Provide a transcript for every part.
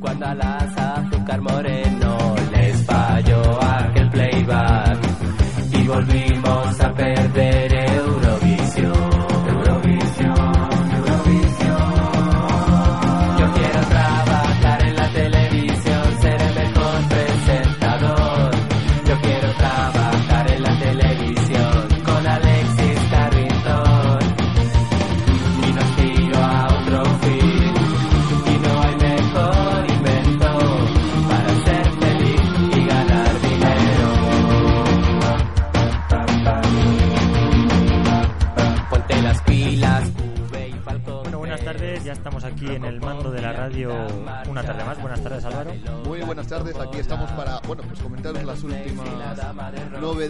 Cuando a azúcar moreno les falló aquel playback y volvimos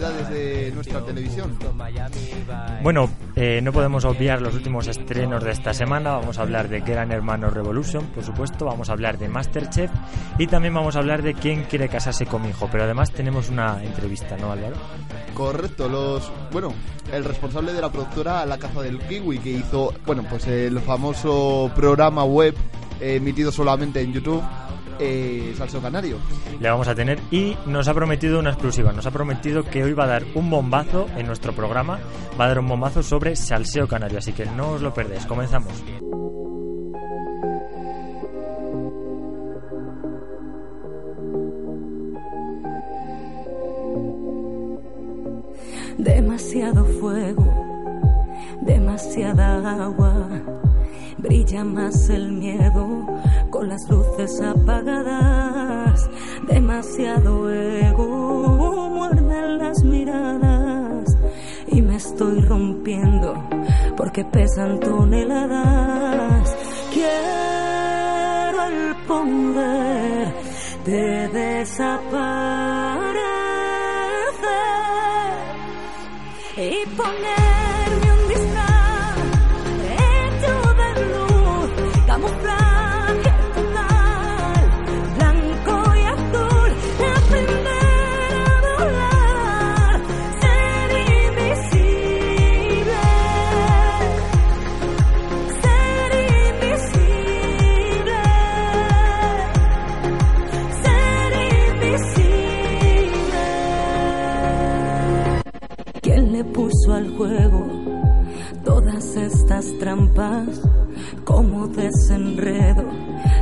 novedades de nuestra televisión. Bueno, eh, no podemos obviar los últimos estrenos de esta semana. Vamos a hablar de Gran Hermano Revolution, por supuesto. Vamos a hablar de Masterchef y también vamos a hablar de quién quiere casarse con mi hijo. Pero además tenemos una entrevista, ¿no, Álvaro? Correcto, los, bueno, el responsable de la productora La Caza del Kiwi que hizo, bueno, pues el famoso programa web eh, emitido solamente en YouTube, eh, Salseo Canario. Le vamos a tener y nos ha prometido una exclusiva. Nos ha prometido que hoy va a dar un bombazo en nuestro programa. Va a dar un bombazo sobre salseo canario, así que no os lo perdéis. Comenzamos. Demasiado fuego, demasiada agua. Brilla más el miedo con las luces apagadas. Demasiado ego, muerden las miradas. Y me estoy rompiendo porque pesan toneladas. Quiero el poder de desaparecer y ponerme trampas? Como desenredo,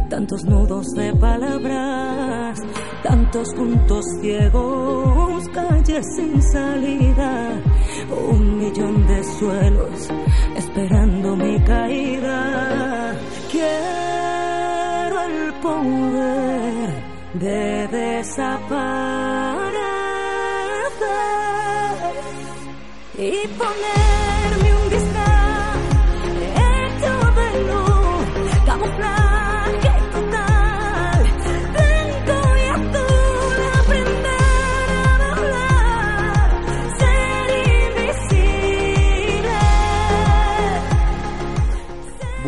tantos nudos de palabras, tantos puntos ciegos, calles sin salida, un millón de suelos esperando mi caída. Quiero el poder de desaparecer y ponerme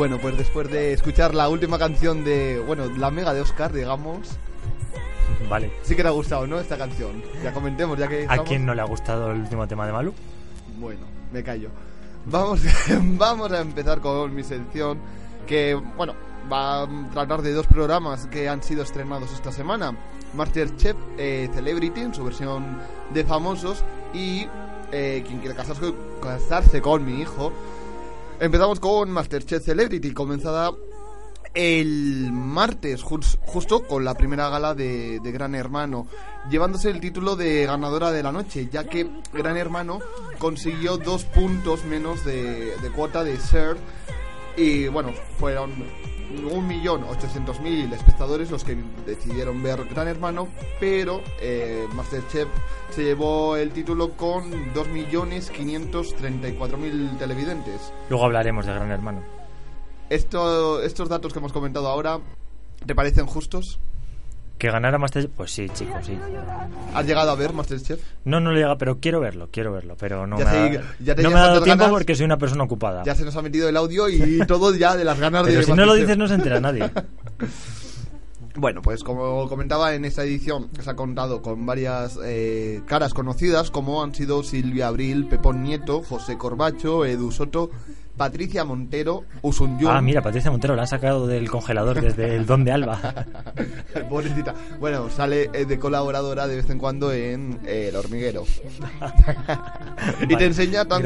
Bueno, pues después de escuchar la última canción de, bueno, la mega de Oscar, digamos, Vale. sí que te ha gustado, ¿no? Esta canción. Ya comentemos, ya que ¿A quién no le ha gustado el último tema de Malú? Bueno, me callo. Vamos, vamos a empezar con mi sección que, bueno, va a tratar de dos programas que han sido estrenados esta semana. Masterchef eh, Celebrity en su versión de famosos y eh, quien quiere casarse, casarse con mi hijo. Empezamos con Masterchef Celebrity, comenzada el martes, jus- justo con la primera gala de, Gran Hermano, llevándose el título de ganadora de la noche, ya que Gran Hermano consiguió dos puntos menos de, cuota de share y bueno, fueron un millón ochocientos mil espectadores los que decidieron ver Gran Hermano, pero eh, Masterchef se llevó el título con dos millones quinientos treinta y cuatro mil televidentes. Luego hablaremos de Gran Hermano. Esto, estos datos que hemos comentado ahora, ¿te parecen justos? ¿Que ganara Masterchef? Pues sí, chicos, sí. ¿Has llegado a ver Masterchef? No, no le llega, pero quiero verlo, quiero verlo. Pero no Ya me, ha, ya tenías no me ha dado tiempo ganas. porque soy una persona ocupada. Ya se nos ha metido el audio y todo ya de las ganas pero de si no lo Masterchef. dices no se entera nadie. Bueno, pues como comentaba en esta edición, se ha contado con varias eh, caras conocidas como han sido Silvia Abril, Pepón Nieto, José Corbacho, Edu Soto, Patricia Montero, Usunyun. Ah, mira, Patricia Montero la ha sacado del congelador desde el Don de Alba. Pobrecita. Bueno, sale eh, de colaboradora de vez en cuando en eh, El Hormiguero. y Vale. te enseña tan-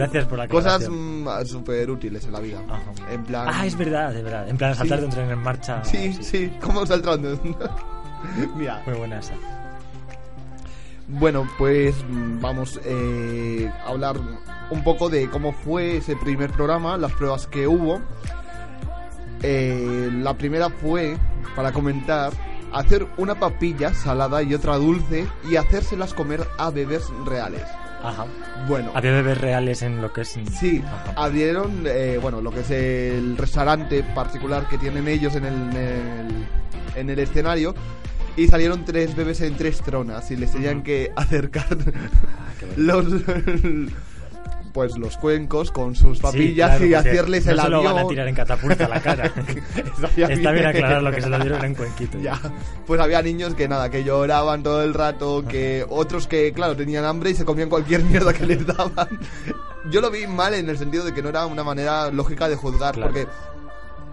cosas mm, súper útiles en la vida. Ajá. En plan... Ah, es verdad, es verdad. En plan, saltar Sí. de un tren en marcha. Sí, sí, ¿cómo saltando? Mira, Muy buena esa. bueno, pues mm, vamos eh, a hablar un poco de cómo fue ese primer programa, las pruebas que hubo. Eh, la primera fue, para comentar, hacer una papilla salada y otra dulce y hacérselas comer a bebés reales. Ajá. Bueno, Había bebés reales en lo que es. Sí, Ajá. abrieron, eh, bueno, lo que es el restaurante particular que tienen ellos en el, en el, en el escenario. Y salieron tres bebés en tres tronas y les tenían que acercar Ah, los pues los cuencos con sus papillas Sí, claro, y hacerles no el se lo van a tirar en catapulta a la cara. Está bien aclarar lo que se lo dieron en cuenquito. Ya, pues había niños que nada, que lloraban todo el rato, que otros que, claro, tenían hambre y se comían cualquier mierda que les daban. Yo lo vi mal en el sentido de que no era una manera lógica de juzgar, Claro. porque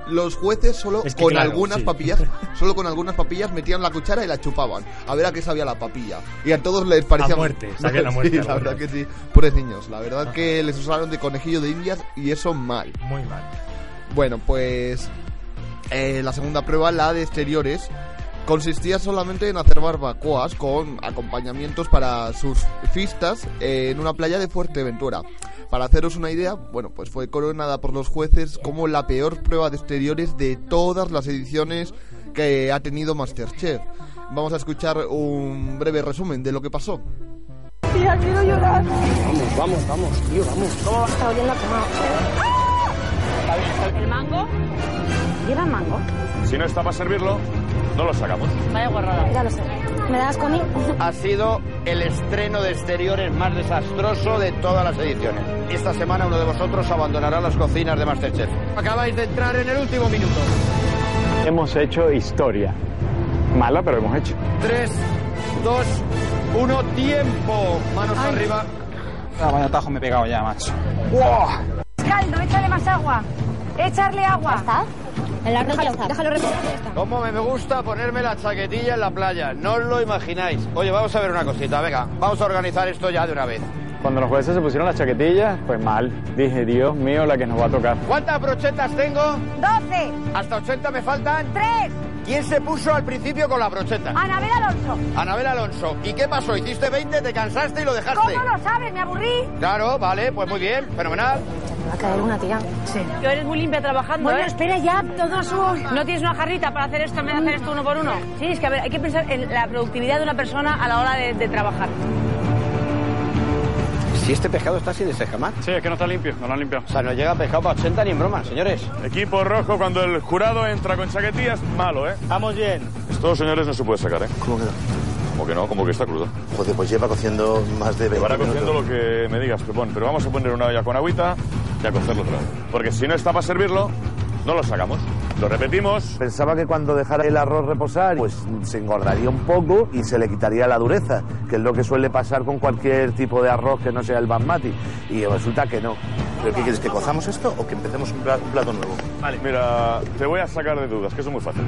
los jueces solo Es que con claro, algunas sí. papillas, solo con algunas papillas metían la cuchara y la chupaban, a ver a qué sabía la papilla. Y a todos les parecía A muerte, la muerte, Sí, la verdad muerte. que sí. Pobres niños, la verdad que les usaron de conejillo de indias y eso mal. Muy mal. Bueno, pues eh, la segunda prueba, la de exteriores, consistía solamente en hacer barbacoas con acompañamientos para sus fistas en una playa de Fuerteventura. Para haceros una idea, bueno, pues fue coronada por los jueces como la peor prueba de exteriores de todas las ediciones que ha tenido Masterchef. Vamos a escuchar un breve resumen de lo que pasó. Tía, quiero llorar. Vamos, vamos, vamos, tío, vamos. ¿Cómo va a estar oliendo a quemado? ¿El mango? ¿Lleva mango? Si no está para servirlo, no lo sacamos. Vaya guarrada. Ya lo sé. ¿Me das con Ha sido el estreno de exteriores más desastroso de todas las ediciones. Esta semana uno de vosotros abandonará las cocinas de Masterchef. Acabáis de entrar en el último minuto. Hemos hecho historia. Mala, pero hemos hecho. 3, 2, 1, tiempo. Manos arriba. Ah, vaya tajo me he pegado ya, macho. Caldo, échale más agua. Echarle agua. ¿Está? Ya está. Déjalo reposar. ya está. Cómo me gusta ponerme la chaquetilla en la playa. No os lo imagináis. Oye, vamos a ver una cosita. Venga, vamos a organizar esto ya de una vez. Cuando los jueces se pusieron las chaquetillas, pues mal. Dije, Dios mío, la que nos va a tocar. ¿Cuántas brochetas tengo? 12, ¿Hasta 80 me faltan? 3, ¿Quién se puso al principio con la brocheta? Anabel Alonso. Anabel Alonso. ¿Y qué pasó? ¿Hiciste 20, te cansaste y lo dejaste? ¿Cómo lo sabes? Me aburrí. Claro, vale, pues muy bien, fenomenal. Va a caer una tía. Sí. Tú eres muy limpia trabajando, Bueno, ¿eh? espera ya, todo su... ¿No tienes una jarrita para hacer esto en vez de hacer esto uno por uno? Sí, es que a ver, hay que pensar en la productividad de una persona a la hora de, de trabajar. Si este pescado está así de jamás. Sí, es que no está limpio, no lo han limpiado. O sea, no llega pescado para 80 ni en broma, señores. Equipo rojo, cuando el jurado entra con chaquetillas, malo, ¿eh? Vamos bien. Esto, señores, no se puede sacar, ¿eh? ¿Cómo queda? Como que no, como que está crudo. Joder, pues lleva cociendo más de 20 Llevará minutos. cociendo lo que me digas, Pepón. Pero vamos a poner una olla con agüita y a cocerlo otra vez. Porque si no está para servirlo, no lo sacamos. Lo repetimos. Pensaba que cuando dejara el arroz reposar, pues se engordaría un poco y se le quitaría la dureza, que es lo que suele pasar con cualquier tipo de arroz que no sea el basmati. Y resulta que no. ¿Pero qué quieres, que cozamos esto o que empecemos un pla- un plato nuevo? Mira, te voy a sacar de dudas, que eso es muy fácil.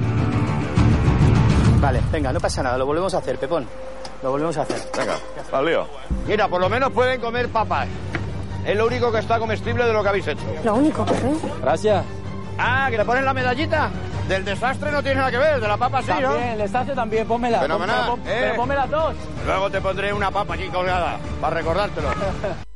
Vale, venga, no pasa nada, lo volvemos a hacer, Pepón. Lo volvemos a hacer. Venga, al lío. Mira, por lo menos pueden comer papas. Es lo único que está comestible de lo que habéis hecho. Lo único, ¿eh? Gracias. Ah, que le ponen la medallita. Del desastre no tiene nada que ver, de la papa sí, ¿no? También, el estacio también, pónmela. Fenomenal, Pon- eh. Pero ponme las dos. Luego te pondré una papa aquí colgada, para recordártelo.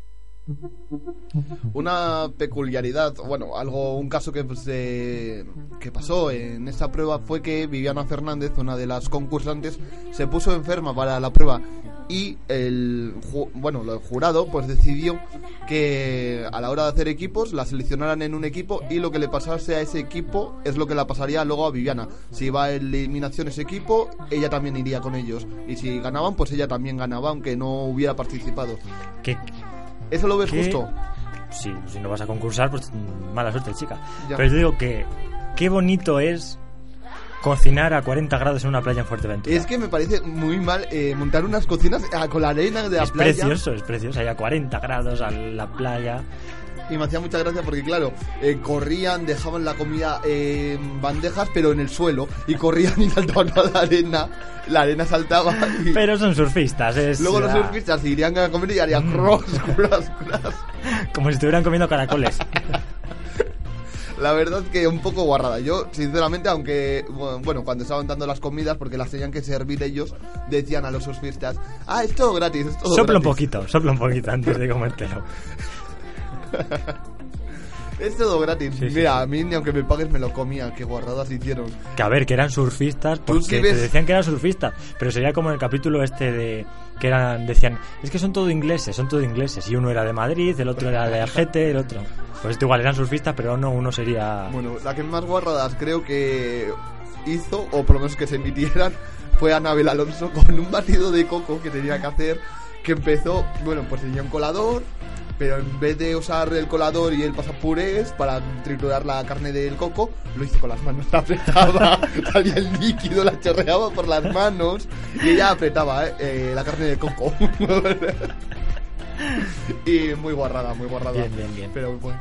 Una peculiaridad, bueno, algo, un caso que, se, que pasó en esta prueba fue que Viviana Fernández, una de las concursantes, se puso enferma para la prueba y el, bueno, el jurado pues decidió que a la hora de hacer equipos la seleccionaran en un equipo y lo que le pasase a ese equipo es lo que le pasaría luego a Viviana. Si iba a eliminación ese equipo, ella también iría con ellos y si ganaban, pues ella también ganaba aunque no hubiera participado. ¿Qué, ¿Eso lo ves justo? Sí, si no vas a concursar, pues mm, mala suerte, chica. Ya. Pero yo digo que qué bonito es cocinar a 40 grados en una playa en Fuerteventura. Es que me parece muy mal eh, montar unas cocinas ah, con la arena de la es playa. precioso, es precioso. Hay a 40 grados a la playa. Y me hacía mucha gracia porque, claro, eh, corrían, dejaban la comida en bandejas, pero en el suelo. Y corrían y saltaban a la arena. La arena saltaba. Y... Pero son surfistas. Es Luego los surfistas irían a comer y harían cross, cross, cross. Como si estuvieran comiendo caracoles. La verdad que un poco guarrada. Yo, sinceramente, aunque, bueno, cuando estaban dando las comidas, porque las tenían que servir ellos, decían a los surfistas, ah, es todo gratis, es todo sopla un gratis". poquito, sopla un poquito antes de comértelo. Es todo gratis. Mira, a mí ni aunque me pagues me lo comía, qué guarradas hicieron. Que a ver, que eran surfistas, porque sí te decían que eran surfistas, pero sería como en el capítulo este de que eran decían, es que son todo ingleses, son todo ingleses, y uno era de Madrid, el otro era de Argete, el otro. Pues esto igual eran surfistas, pero no, uno sería Bueno, la que más guarradas creo que hizo, o por lo menos que se emitieran, fue Anabel Alonso con un batido de coco que tenía que hacer, que empezó, bueno, pues tenía un colador, pero en vez de usar el colador y el pasapurés para triturar la carne del coco, lo hizo con las manos, la apretaba, salía el líquido, la chorreaba por las manos y ella apretaba eh, eh, la carne de coco. y muy guarrada, muy guarrada. Bien, bien, bien. Pero bueno.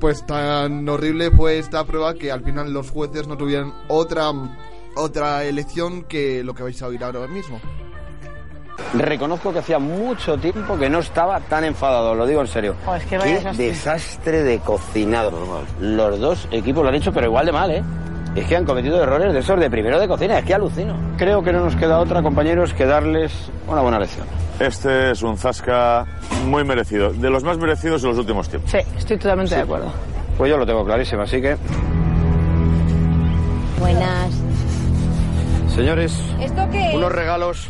Pues tan horrible fue esta prueba que al final los jueces no tuvieron otra otra elección que lo que vais a oír ahora mismo. Reconozco que hacía mucho tiempo que no estaba tan enfadado, lo digo en serio. Oh, es que vaya Qué desastre. desastre de cocinado. Los dos equipos lo han hecho, pero igual de mal, ¿eh? Es que han cometido errores de esos de primero de cocina, es que alucino. Creo que no nos queda otra, compañeros, que darles una buena lección. Este es un zasca muy merecido, de los más merecidos de los últimos tiempos. Sí, estoy totalmente de acuerdo. Pues yo lo tengo clarísimo, así que, Buenas. señores, ¿Esto qué unos regalos,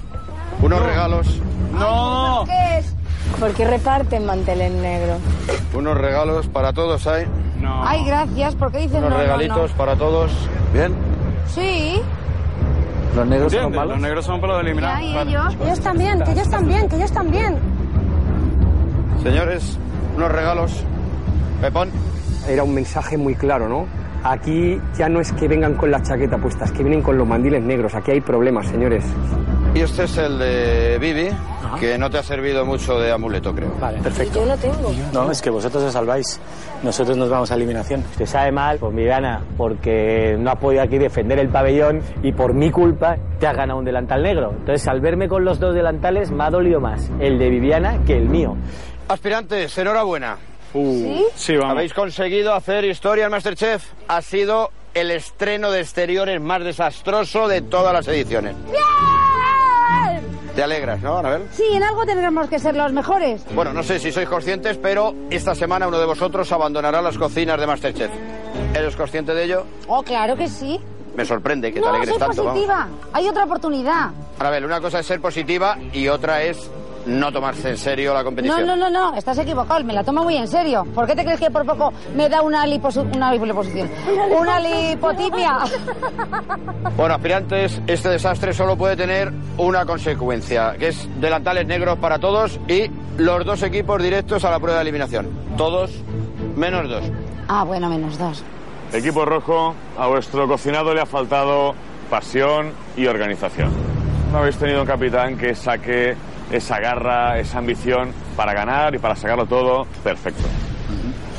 unos regalos, ¡No! ¿Qué es? ¿Por qué reparten manteles negros? unos regalos para todos, ¿hay? Ay, gracias. ¿Por qué dicen Unos no, no, regalitos para todos. Bien. no? Sí. Los negros son ¿Entiendes? malos. Los negros son para los Ya, eliminar. y ellos. Ellos también, que ellos también, que ellos también. Señores, unos regalos. Pepón. Era un mensaje muy claro, ¿no? Aquí ya no es que vengan con la chaqueta puesta, es que vienen con los mandiles negros. Aquí hay problemas, señores. Y este es el de Bibi, que no te ha servido mucho de amuleto, creo. Vale, perfecto. Yo no tengo. No, es que vosotros os salváis. Nosotros nos vamos a eliminación. Te sabe mal, pues Viviana, porque no has podido aquí defender el pabellón y por mi culpa te has ganado un delantal negro. Entonces, al verme con los dos delantales, me ha dolido más el de Viviana que el mío. Aspirantes, enhorabuena. ¿Sí? Sí, vamos. Habéis conseguido hacer historia en Masterchef. Ha sido el estreno de exteriores más desastroso de todas las ediciones. Te alegras, ¿no, Anabel? Sí, en algo tendremos que ser los mejores. Bueno, no sé si sois conscientes, pero esta semana uno de vosotros abandonará las cocinas de Masterchef. ¿Eres consciente de ello? Oh, claro que sí. Me sorprende que te alegres soy tanto. positiva. Hay otra oportunidad. Anabel, una cosa es ser positiva y otra es no tomarse en serio la No, competición. no, no, no, estás equivocado, me la tomo muy en serio. ¿Por qué te crees que por poco me da una, liposu- una liposucción? Una lipotimia. Bueno, aspirantes, este desastre solo puede tener una consecuencia, que es delantales negros para todos y los dos equipos directos a la prueba de eliminación. Todos menos dos. Ah, bueno, menos dos. Equipo rojo, a vuestro cocinado le ha faltado pasión y organización. No habéis tenido un capitán que saque esa garra, esa ambición para ganar y para sacarlo todo perfecto.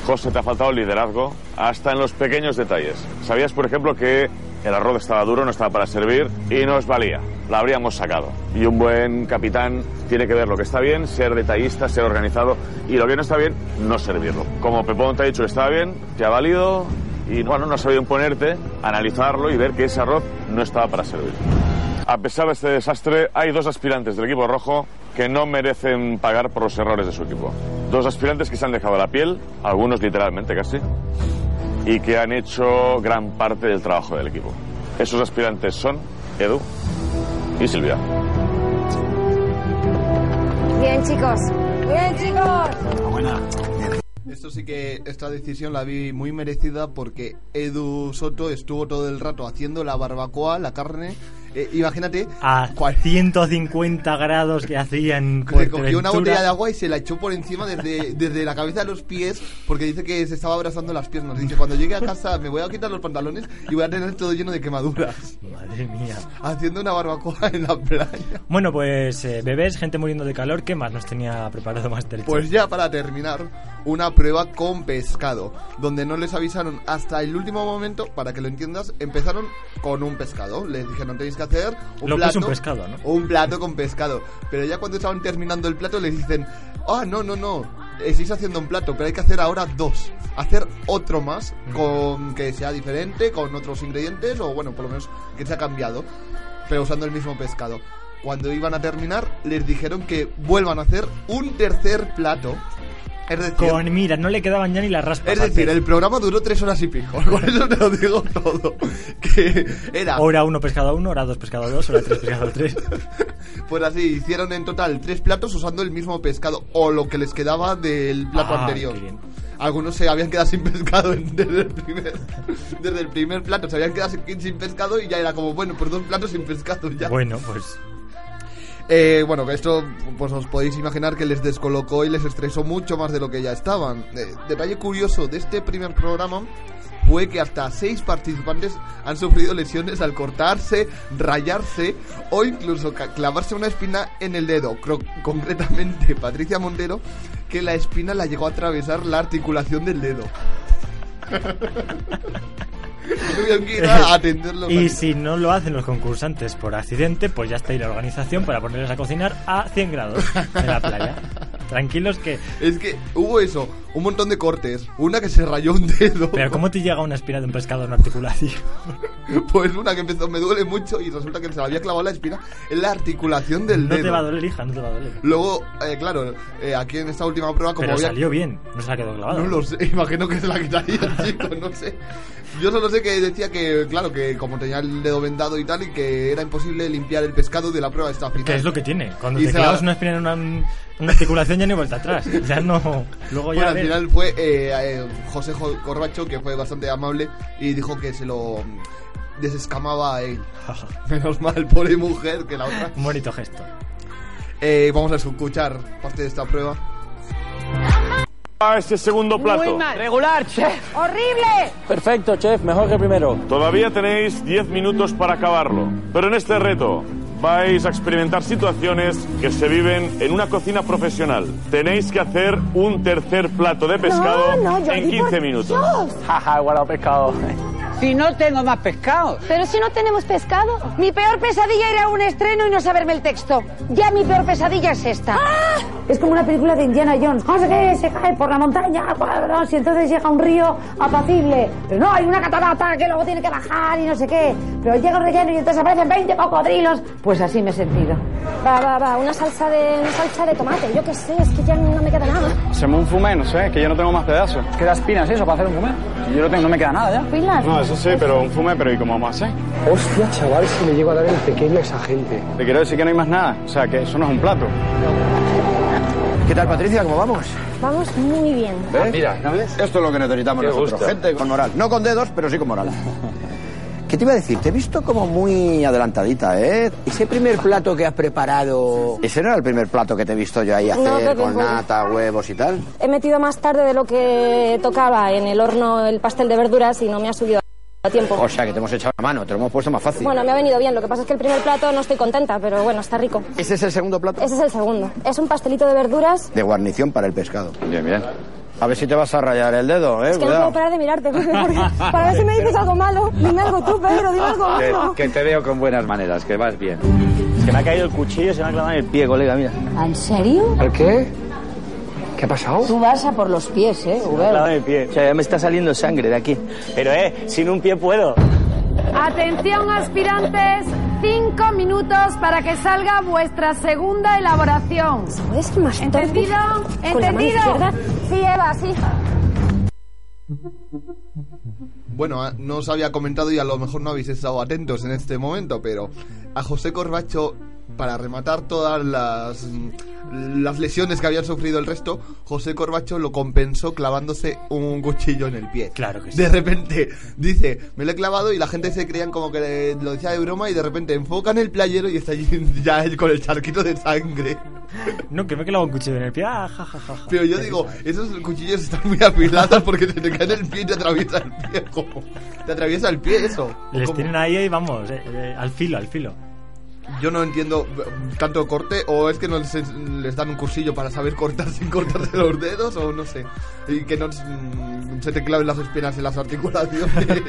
José, te ha faltado liderazgo hasta en los pequeños detalles. ¿Sabías, por ejemplo, que el arroz estaba duro, no estaba para servir y no os valía? La habríamos sacado. Y un buen capitán tiene que ver lo que está bien, ser detallista, ser organizado y lo que no está bien, no servirlo. Como Pepón te ha dicho estaba bien, te ha valido y bueno, no has sabido imponerte, analizarlo y ver que ese arroz no estaba para servir. A pesar de este desastre, hay dos aspirantes del equipo rojo que no merecen pagar por los errores de su equipo. Dos aspirantes que se han dejado la piel, algunos literalmente casi, y que han hecho gran parte del trabajo del equipo. Esos aspirantes son Edu y Silvia. Bien, chicos. Bien, chicos. Esto sí que esta decisión la vi muy merecida porque Edu Soto estuvo todo el rato haciendo la barbacoa, la carne, Eh, imagínate, A 150 grados que hacían se cogió una botella de agua y se la echó por encima desde, desde la cabeza a los pies porque dice que se estaba abrazando las piernas. Dice, cuando llegue a casa me voy a quitar los pantalones y voy a tener todo lleno de quemaduras. Madre mía. Haciendo una barbacoa en la playa. Bueno, pues eh, bebés, gente muriendo de calor, ¿qué más nos tenía preparado Masterchef? Pues ya para terminar, una prueba con pescado, donde no les avisaron hasta el último momento, para que lo entiendas, empezaron con un pescado. Les dijeron, tenéis que hacer un Lo que plato. es un pescado, ¿no? Un plato con pescado. Pero ya cuando estaban terminando el plato les dicen, ah, no, no, no, estáis haciendo un plato, pero hay que hacer ahora dos. Hacer otro más, con que sea diferente, con otros ingredientes, o bueno, por lo menos que sea cambiado, pero usando el mismo pescado. Cuando iban a terminar, les dijeron que vuelvan a hacer un tercer plato. Es decir, Con, mira, no le quedaban ya ni las raspas. es decir, el programa duró tres horas y pico. Con eso te lo digo todo. Que era Hora 1 pescado 1, hora 2 pescado 2, hora 3 pescado 3. Pues así, hicieron en total tres platos usando el mismo pescado o lo que les quedaba del plato Ah, anterior. qué bien. Algunos se habían quedado sin pescado desde el primer, desde el primer plato, se habían quedado sin, sin pescado y ya era como, bueno, pues dos platos sin pescado ya. Bueno, pues Eh, bueno, esto, pues os podéis imaginar que les descolocó y les estresó mucho más de lo que ya estaban. Eh, detalle curioso de este primer programa fue que hasta seis participantes han sufrido lesiones al cortarse, rayarse o incluso clavarse una espina en el dedo. Cro- concretamente, Patricia Montero, que la espina la llegó a atravesar la articulación del dedo. Tuvieron que ir a atenderlo. Y si no lo hacen los concursantes por accidente, pues ya está ahí la organización para ponerles a cocinar a 100 grados en la playa. Tranquilos que... Es que hubo eso, un montón de cortes. Una que se rayó un dedo. Pero ¿cómo te llega una espina de un pescado en una articulación? Pues una que empezó, me duele mucho y resulta que se le había clavado la espina en la articulación del No dedo. te va a doler, hija, no te va a doler. Luego, eh, claro, eh, aquí en esta última prueba, como Pero había... salió bien, no se la quedó clavada. No lo sé, imagino que se la quitaría el chico, no sé. Yo solo sé que decía que, claro, que como tenía el dedo vendado y tal, y que era imposible limpiar el pescado de la prueba esta final. Que es lo que tiene. Cuando Y te clavas la- una espina en una, una articulación ya ni vuelta atrás. Ya no... Luego Bueno, ya... al final fue eh, eh, José Jo- Corbacho, que fue bastante amable, y dijo que se lo mm, desescamaba a él. Menos mal, pobre mujer, que la otra. Un bonito gesto. Eh, vamos a escuchar parte de esta prueba. A este segundo plato. Regular, chef. ¡Horrible! Perfecto, chef. Mejor que primero. Todavía tenéis 10 minutos para acabarlo. Pero en este reto vais a experimentar situaciones que se viven en una cocina profesional. Tenéis que hacer un tercer plato de pescado No, no, Jordi, en 15 por minutos. Jaja, he guardado pescado. Si no tengo más pescado. Pero si no tenemos pescado. Mi peor pesadilla era un estreno y no saberme el texto. Ya mi peor pesadilla es esta. Es como una película de Indiana Jones. No sé qué, se cae por la montaña, cuadros, y entonces llega un río apacible. Pero no, hay una catarata que luego tiene que bajar y no sé qué. Pero llega un relleno y entonces aparecen 20 cocodrilos. Pues así me he sentido. Va, va, va, una salsa de, una salsa de tomate. Yo qué sé, es que ya no me queda nada. Hacemos un fumé, no sé, que yo no tengo más pedazos. ¿Queda espinas eso para hacer un fumé? Yo no, tengo, no me queda nada ya. Pilas. No, eso sí, pero un fumé, pero ¿y cómo vamos a hacer? Hostia, chaval, si le llego a dar el pequeño a esa gente. Te quiero decir que no hay más nada. O sea, que eso no es un plato. ¿Qué tal, Patricia? ¿Cómo vamos? Vamos muy bien. ¿Ves? Mira, Esto es lo que necesitamos Qué nosotros. gusto. Gente con moral. No con dedos, pero sí con moral. ¿Qué te iba a decir? Te he visto como muy adelantadita, ¿eh? Ese primer plato que has preparado... Ese no era el primer plato que te he visto yo ahí hacer No, con nata, huevos y tal. He metido más tarde de lo que tocaba en el horno el pastel de verduras y no me ha subido a tiempo. O sea, que te hemos echado la mano, te lo hemos puesto más fácil. Bueno, me ha venido bien. Lo que pasa es que el primer plato no estoy contenta, pero bueno, está rico. ¿Ese es el segundo plato? Ese es el segundo. Es un pastelito de verduras. De guarnición para el pescado. Bien, bien. A ver si te vas a rayar el dedo, ¿eh? Es que no puedo parar de mirarte, Pepe, porque para ver si me dices algo malo. Dime algo tú, Pedro, dime algo malo. Que, te veo con buenas maneras, que vas bien. Es que me ha caído el cuchillo y se me ha clavado en el pie, colega, mira. ¿En serio? ¿El qué? ¿Qué ha pasado? Tú vas a por los pies, ¿eh, Se me ha clavado en el pie. O sea, ya me está saliendo sangre de aquí. Pero, eh, sin un pie puedo. Atención aspirantes, cinco minutos para que salga vuestra segunda elaboración. ¿Puedes ser más? ¿Entendido? ¿Con la mano ¿Entendido? Sí, Eva, sí. Bueno, ah, no os había comentado y a lo mejor no habéis estado atentos en este momento, pero a José Corbacho para rematar todas las, las lesiones que habían sufrido el resto, José Corbacho lo compensó clavándose un cuchillo en el pie. Claro que sí. De repente dice, me lo he clavado y la gente se creían como que lo decía de broma y de repente enfocan el playero y está allí ya con el charquito de sangre. No, que me he clavado un cuchillo en el pie. Ah, ja, ja, ja, ja. Pero yo digo, esos cuchillos están muy afilados porque te cae en el pie y te atraviesa el pie. como- Te atraviesa el pie eso. Les Como- tienen ahí y vamos, eh, eh, al filo, al filo. Yo no entiendo eh, tanto corte o es que no les, les dan un cursillo para saber cortar sin cortarse los dedos o no sé. Y que no mm, se te claven las espinas en las articulaciones.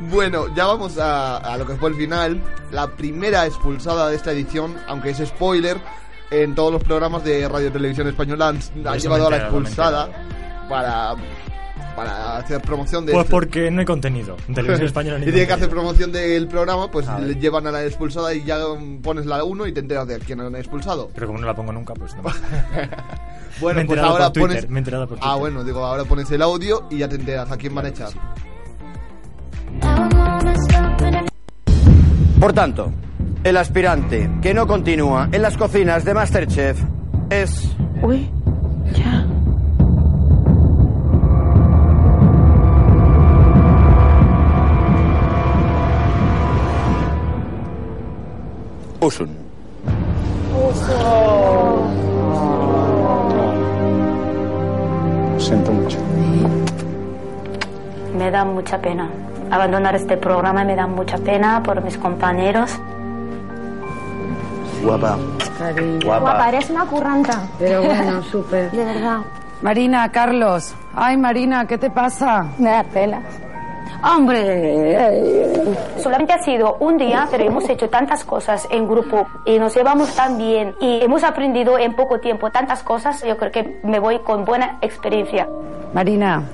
bueno, ya vamos a, a lo que fue el final. La primera expulsada de esta edición, aunque es spoiler, en todos los programas de Radio Televisión Española han, han Eso llevado a la expulsada para, para hacer promoción de Pues este- porque no hay contenido. En televisión española y ni tiene que hacer promoción del programa, pues A le llevan a la expulsada y ya pones la 1 y te enteras de quién han expulsado. Pero como no la pongo nunca, pues no. Bueno, Me pues ahora por pones. me he enterado por ah, bueno, digo, ahora pones el audio y ya te enteras a quién van a echar. Por tanto, el aspirante que no continúa en las cocinas de Masterchef es... Uy, ya. Siento mucho. Me da mucha pena. Abandonar este programa me da mucha pena por mis compañeros. Guapa. Guapa, eres una curranta. Pero bueno, súper. De verdad. Marina, Carlos. Ay, Marina, ¿qué te pasa? Me da pena. Hombre, solamente ha sido un día, pero hemos hecho tantas cosas en grupo y nos llevamos tan bien y hemos aprendido en poco tiempo tantas cosas. Yo creo que me voy con buena experiencia. Marina,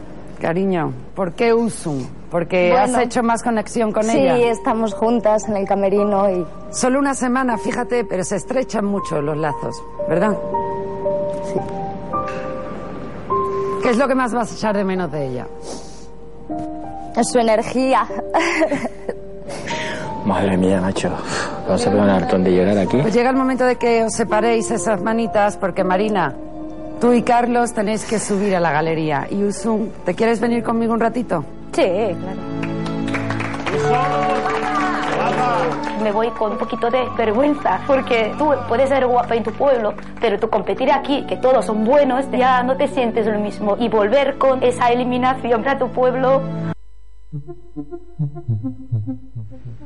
cariño, ¿por qué Usum? Porque Bueno. has hecho más conexión con sí, ella. estamos juntas en el camerino y... Solo una semana, fíjate, pero se estrechan mucho los lazos, ¿verdad? Sí. ¿Qué es lo que más vas a echar de menos de ella? Su energía. Madre mía, macho. Vamos a pegar un hartón de llorar aquí. Pues llega el momento de que os separéis esas manitas, porque Marina, tú y Carlos tenéis que subir a la galería. Y Usum, ¿te quieres venir conmigo un ratito? Sí, claro. Me voy con un poquito de vergüenza porque tú puedes ser guapa en tu pueblo, pero tú competir aquí, que todos son buenos, ya no te sientes lo mismo. Y volver con esa eliminación a tu pueblo,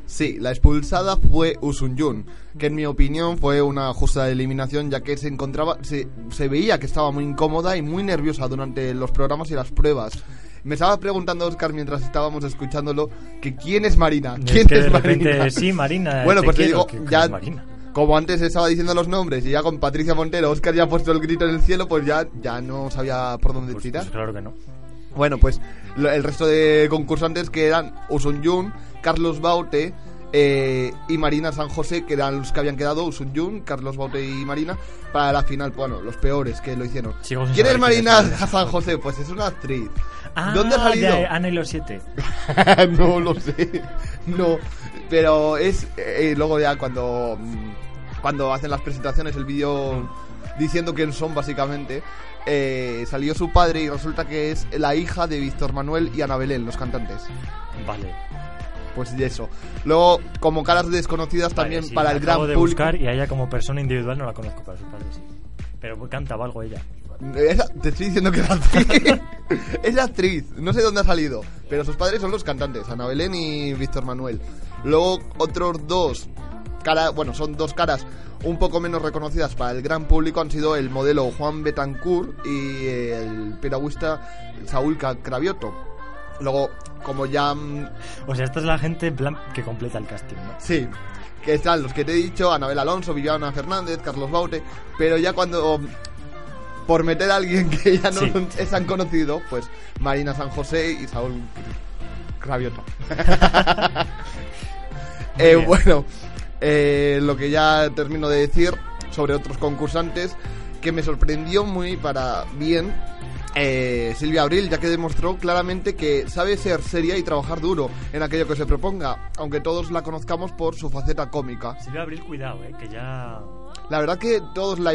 Sí, la expulsada fue Usun Jun, que en mi opinión fue una justa eliminación ya que se encontraba, se, se veía que estaba muy incómoda y muy nerviosa durante los programas y las pruebas. Me estaba preguntando Oscar mientras estábamos escuchándolo que quién es Marina, Es quién que es de Marina. repente, sí, Marina, Bueno, pues te digo, ya como antes estaba diciendo los nombres y ya con Patricia Montero, Oscar ya ha puesto el grito en el cielo, pues ya ya no sabía por dónde tirar. Pues claro que no. Bueno, pues lo- el resto de concursantes que eran Usun Jun, Carlos Baute eh, y Marina San José, que eran los que habían quedado, Usun Jun, Carlos Baute y Marina, para la final, bueno, los peores que lo hicieron. Sigo sin ¿Quién es saber quién es Marina. San José? Pues es una actriz. Ah, ¿Dónde ha salido? de Ana y los siete. no lo sé. No, pero es eh, luego ya cuando mm, cuando hacen las presentaciones el vídeo diciendo quién son básicamente eh, salió su padre y resulta que es la hija de Víctor Manuel y Ana Belén, los cantantes. Vale. Pues y eso. Luego como caras desconocidas Vale, también sí, para el gran de público. buscar y a ella como persona individual no la conozco, para su padre sí. Pero cantaba algo ella. Esa- te estoy diciendo que es actriz. es la actriz. No sé dónde ha salido. Pero sus padres son los cantantes, Ana Belén y Víctor Manuel. Luego otros dos cara, bueno, son dos caras un poco menos reconocidas para el gran público han sido el modelo Juan Betancourt y el piragüista Saúl Cravioto. Luego, como ya O sea, esta es la gente plan que completa el casting, ¿no? Sí, que están los que te he dicho, Anabel Alonso, Viviana Fernández, Carlos Baute, pero ya cuando por meter a alguien que ya no Sí. es tan conocido, pues Marina San José y Saúl Cravioto. Eh, bueno, eh, lo que ya termino de decir sobre otros concursantes, que me sorprendió muy para bien eh, Silvia Abril, ya que demostró claramente que sabe ser seria y trabajar duro en aquello que se proponga, aunque todos la conozcamos por su faceta cómica. Silvia Abril, cuidado, eh, que ya... La verdad que todos la,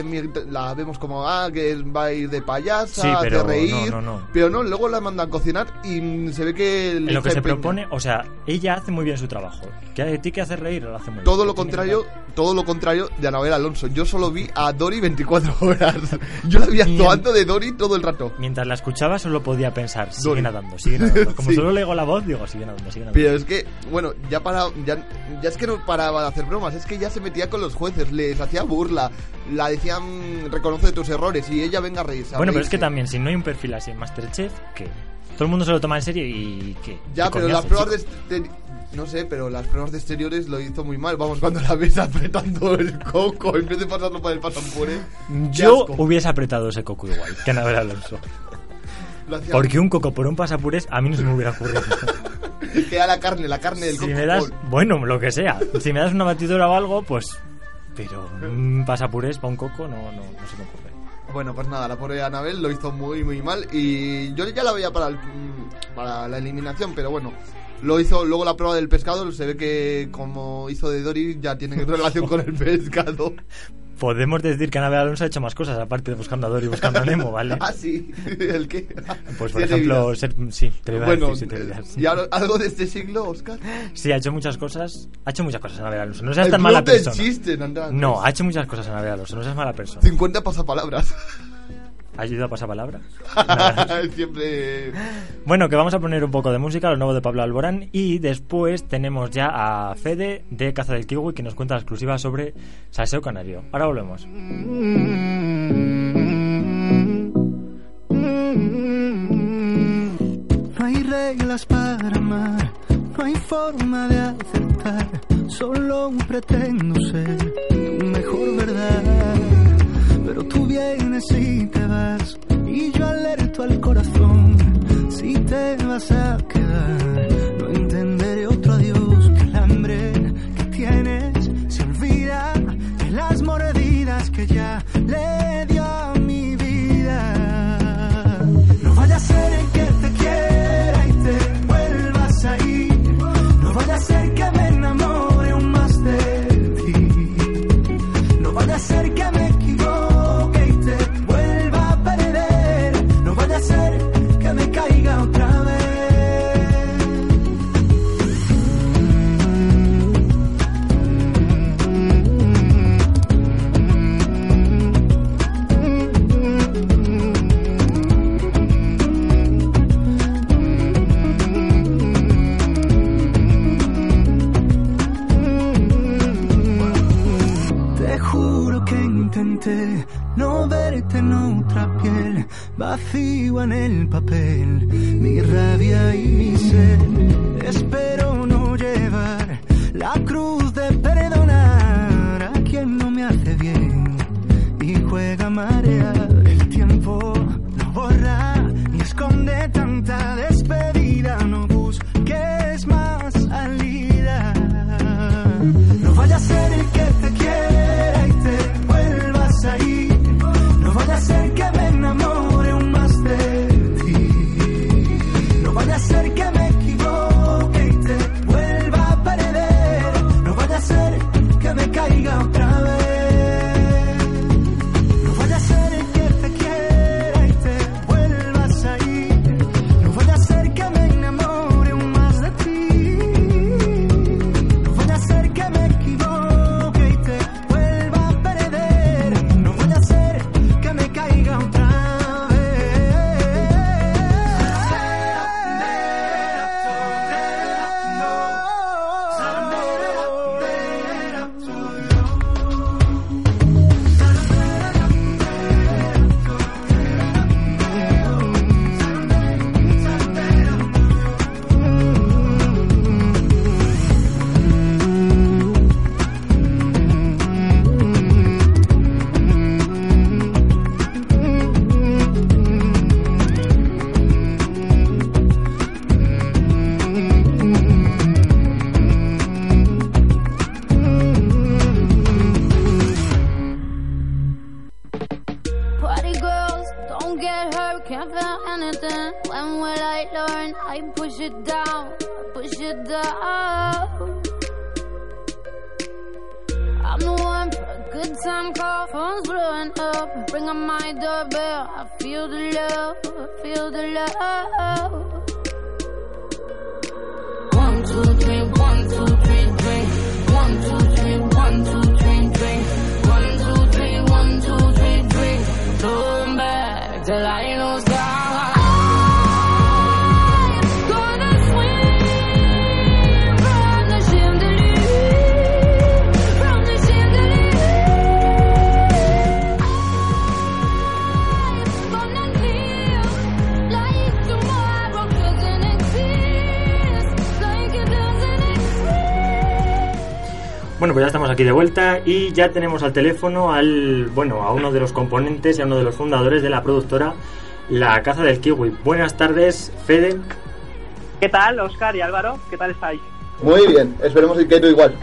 la vemos como, ah, que va a ir de payasa, Sí, pero de reír, no, no, no. pero no, luego la mandan a cocinar y se ve que... En lo que se propone, o sea, ella hace muy bien su trabajo. Que a ti que hace reír, lo hace muy bien. Todo lo contrario, todo lo contrario de Anabel Alonso. Yo solo vi a Dori 24 horas. Yo la vi actuando de Dori todo el rato. Mientras la escuchaba solo podía pensar, sigue Dori. nadando, sigue nadando. Como Sí. solo le digo la voz, digo, sigue nadando, sigue nadando. Pero es que, bueno, ya para ya, ya es que no paraba de hacer bromas, es que ya se metía con los jueces, les hacía burla, la decían reconoce tus errores y ella venga a reírse. a Bueno, pero es que reírse. también, si no hay un perfil así en Masterchef, que todo el mundo se lo toma en serio y que... Ya, qué pero coñazo, las pruebas de chico. exteri- no sé, pero las pruebas de exteriores lo hizo muy mal. Vamos, cuando la ves apretando el coco en vez de pasarlo por el pasampure. Yo hubiese apretado ese coco igual, que Anabel Alonso. Porque un coco por un pasapures a mí no se me hubiera ocurrido. Queda la carne, la carne del si coco. me das, bueno, lo que sea. Si me das una batidora o algo, pues... Pero un pasapures para un coco no, no, no se me ocurre. Bueno, pues nada, la pobre Anabel lo hizo muy, muy mal. Y yo ya la veía para, el- mm, para la eliminación, pero bueno. Lo hizo luego la prueba del pescado. Se ve que, como hizo de Dory, ya tiene relación con el pescado. Podemos decir que Anabel Alonso ha hecho más cosas, aparte de buscando a Dory y buscando a Nemo, ¿vale? ah, sí. ¿El qué? Pues, por ejemplo, ser, sí, te a Bueno, decir vidas. ¿y algo- algo de este siglo, Oscar? Sí, ha hecho muchas cosas. Ha hecho muchas cosas Anabel Alonso. No seas El tan mala persona. chiste, Nandán. No, ha hecho muchas cosas Anabel Alonso. No seas mala persona. 50 pasapalabras. ¿Ha ayudado a pasapalabra? Siempre. Bueno, que vamos a poner un poco de música, lo nuevo de Pablo Alborán. Y después tenemos ya a Fede de Caza del Kiwi que nos cuenta la exclusiva sobre Salseo Canario. Ahora volvemos. No hay reglas para amar, no hay forma de acertar, solo pretendo ser tu mejor verdad. Pero tú vienes y te vas, y yo alerto al corazón, si te vas a quedar, no entenderé otro adiós que el hambre que tienes se olvida de las mordidas que ya le dio otra piel, vacío en el papel, mi rabia y mi sed. Espero no llevar la cruz de perdonar a quien no me hace bien y juega a marear. El tiempo no borra ni esconde tanta despedida, y ya tenemos al teléfono al, bueno, a uno de los componentes y a uno de los fundadores de la productora La Caza del Kiwi. Buenas tardes, Fede. ¿Qué tal, Oscar y Álvaro? ¿Qué tal estáis? Muy bien, esperemos que tú igual.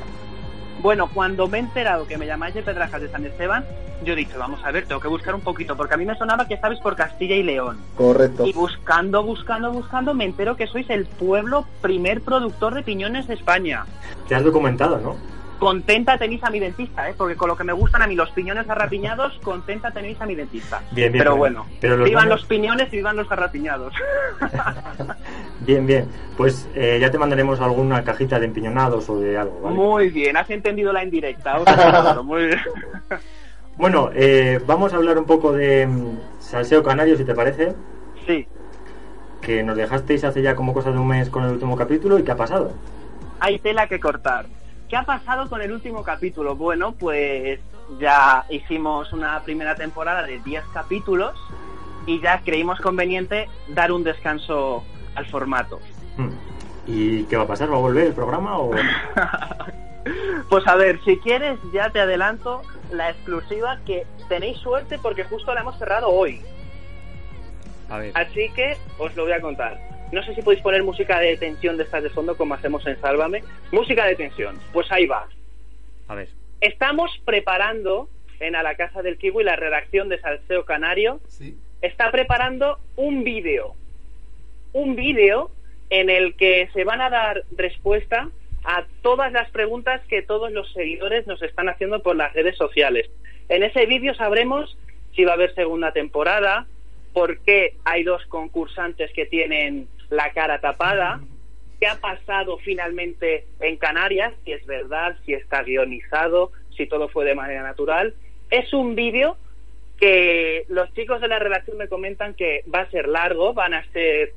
Bueno, cuando me he enterado que me llamáis de Pedrajas de San Esteban, yo he dicho, vamos a ver, tengo que buscar un poquito, porque a mí me sonaba que estabais por Castilla y León. Correcto. Y buscando, buscando, buscando, me entero que sois el pueblo primer productor de piñones de España. Te has documentado, ¿no? Contenta tenéis a mi dentista, ¿eh? Porque con lo que me gustan a mí los piñones arrapiñados, contenta tenéis a mi dentista. Bien, bien, Pero pero- bueno, pero los vivan nombres- los piñones y vivan los arrapiñados. Bien, bien. Pues eh, ya te mandaremos alguna cajita de empiñonados o de algo, ¿vale? Muy bien, has entendido la indirecta. Muy bien. Bueno, eh, vamos a hablar un poco de mm, Salseo Canario, si te parece. Sí. Que nos dejasteis hace ya como cosa de un mes con el último capítulo y qué ha pasado. hay tela que cortar. ¿Qué ha pasado con el último capítulo? Bueno, pues ya hicimos una primera temporada de 10 capítulos y ya creímos conveniente dar un descanso al formato. Hmm. ¿Y qué va a pasar? ¿Va a volver el programa o...? Pues a ver, si quieres ya te adelanto la exclusiva que tenéis suerte porque justo la hemos cerrado hoy. A ver. Así que os lo voy a contar. No sé si podéis poner música de tensión de estas de fondo como hacemos en Sálvame. Música de tensión. Pues ahí va. A ver. Estamos preparando en A la Casa del Kiwi la redacción de Salseo Canario. Está preparando un vídeo. Un vídeo en el que se van a dar respuesta a todas las preguntas que todos los seguidores nos están haciendo por las redes sociales. En ese vídeo sabremos si va a haber segunda temporada, por qué hay dos concursantes que tienen la cara tapada, qué ha pasado finalmente en Canarias, si es verdad, si está guionizado, si todo fue de manera natural. Es un vídeo que los chicos de la redacción me comentan que va a ser largo, van a ser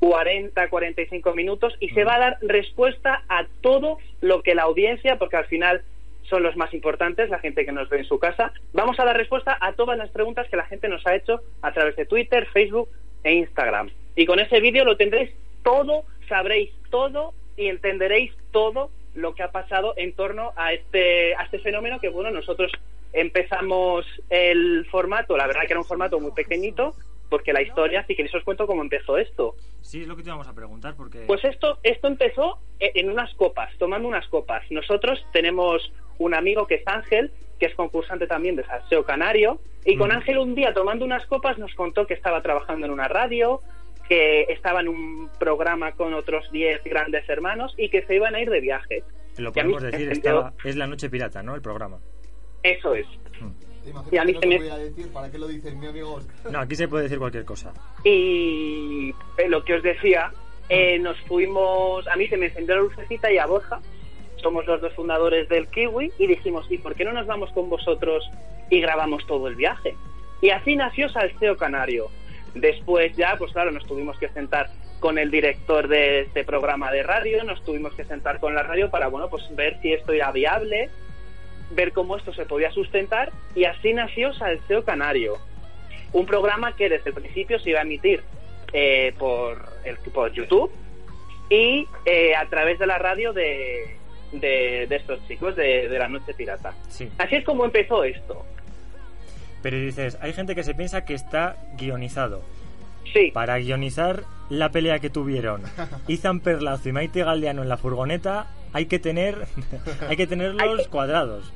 40, 45 minutos y se va a dar respuesta a todo lo que la audiencia, porque al final son los más importantes, la gente que nos ve en su casa, vamos a dar respuesta a todas las preguntas que la gente nos ha hecho a través de Twitter, Facebook e Instagram. Y con ese vídeo lo tendréis todo, sabréis todo y entenderéis todo lo que ha pasado en torno a este, a este fenómeno que, bueno, nosotros empezamos el formato, la verdad que era un formato muy pequeñito, porque la historia, si queréis os cuento cómo empezó esto. Sí, es lo que te vamos a preguntar porque... Pues esto, esto empezó e- en unas copas, tomando unas copas. Nosotros tenemos un amigo que es Ángel, que es concursante también de Salseo Canario, y con Mm. Ángel un día tomando unas copas nos contó que estaba trabajando en una radio, que estaba en un programa con otros 10 grandes hermanos y que se iban a ir de viaje. Lo podemos decir, estaba, es la noche pirata, ¿no? El programa. Eso es. Y a mí se me- voy a decir, ¿para qué lo dice mi amigo? No, aquí se puede decir cualquier cosa. Y eh, lo que os decía, eh, nos fuimos, a mí se me encendió la lucecita y a Borja, somos los dos fundadores del Kiwi, y dijimos, ¿y por qué no nos vamos con vosotros y grabamos todo el viaje? Y así nació Salseo Canario. Después ya, pues claro, nos tuvimos que sentar con el director de este programa de radio, nos tuvimos que sentar con la radio para, bueno, pues ver si esto era viable, ver cómo esto se podía sustentar, y así nació Salseo Canario un programa que desde el principio se iba a emitir eh, por, el, por YouTube y eh, a través de la radio de, de, de estos chicos de, de la Noche Pirata. Sí. Así es como empezó esto. Pero dices, hay gente que se piensa que está guionizado. Sí. Para guionizar la pelea que tuvieron Izan Perlazo y Maite Galdeano en la furgoneta, hay que tener hay que tenerlos cuadrados.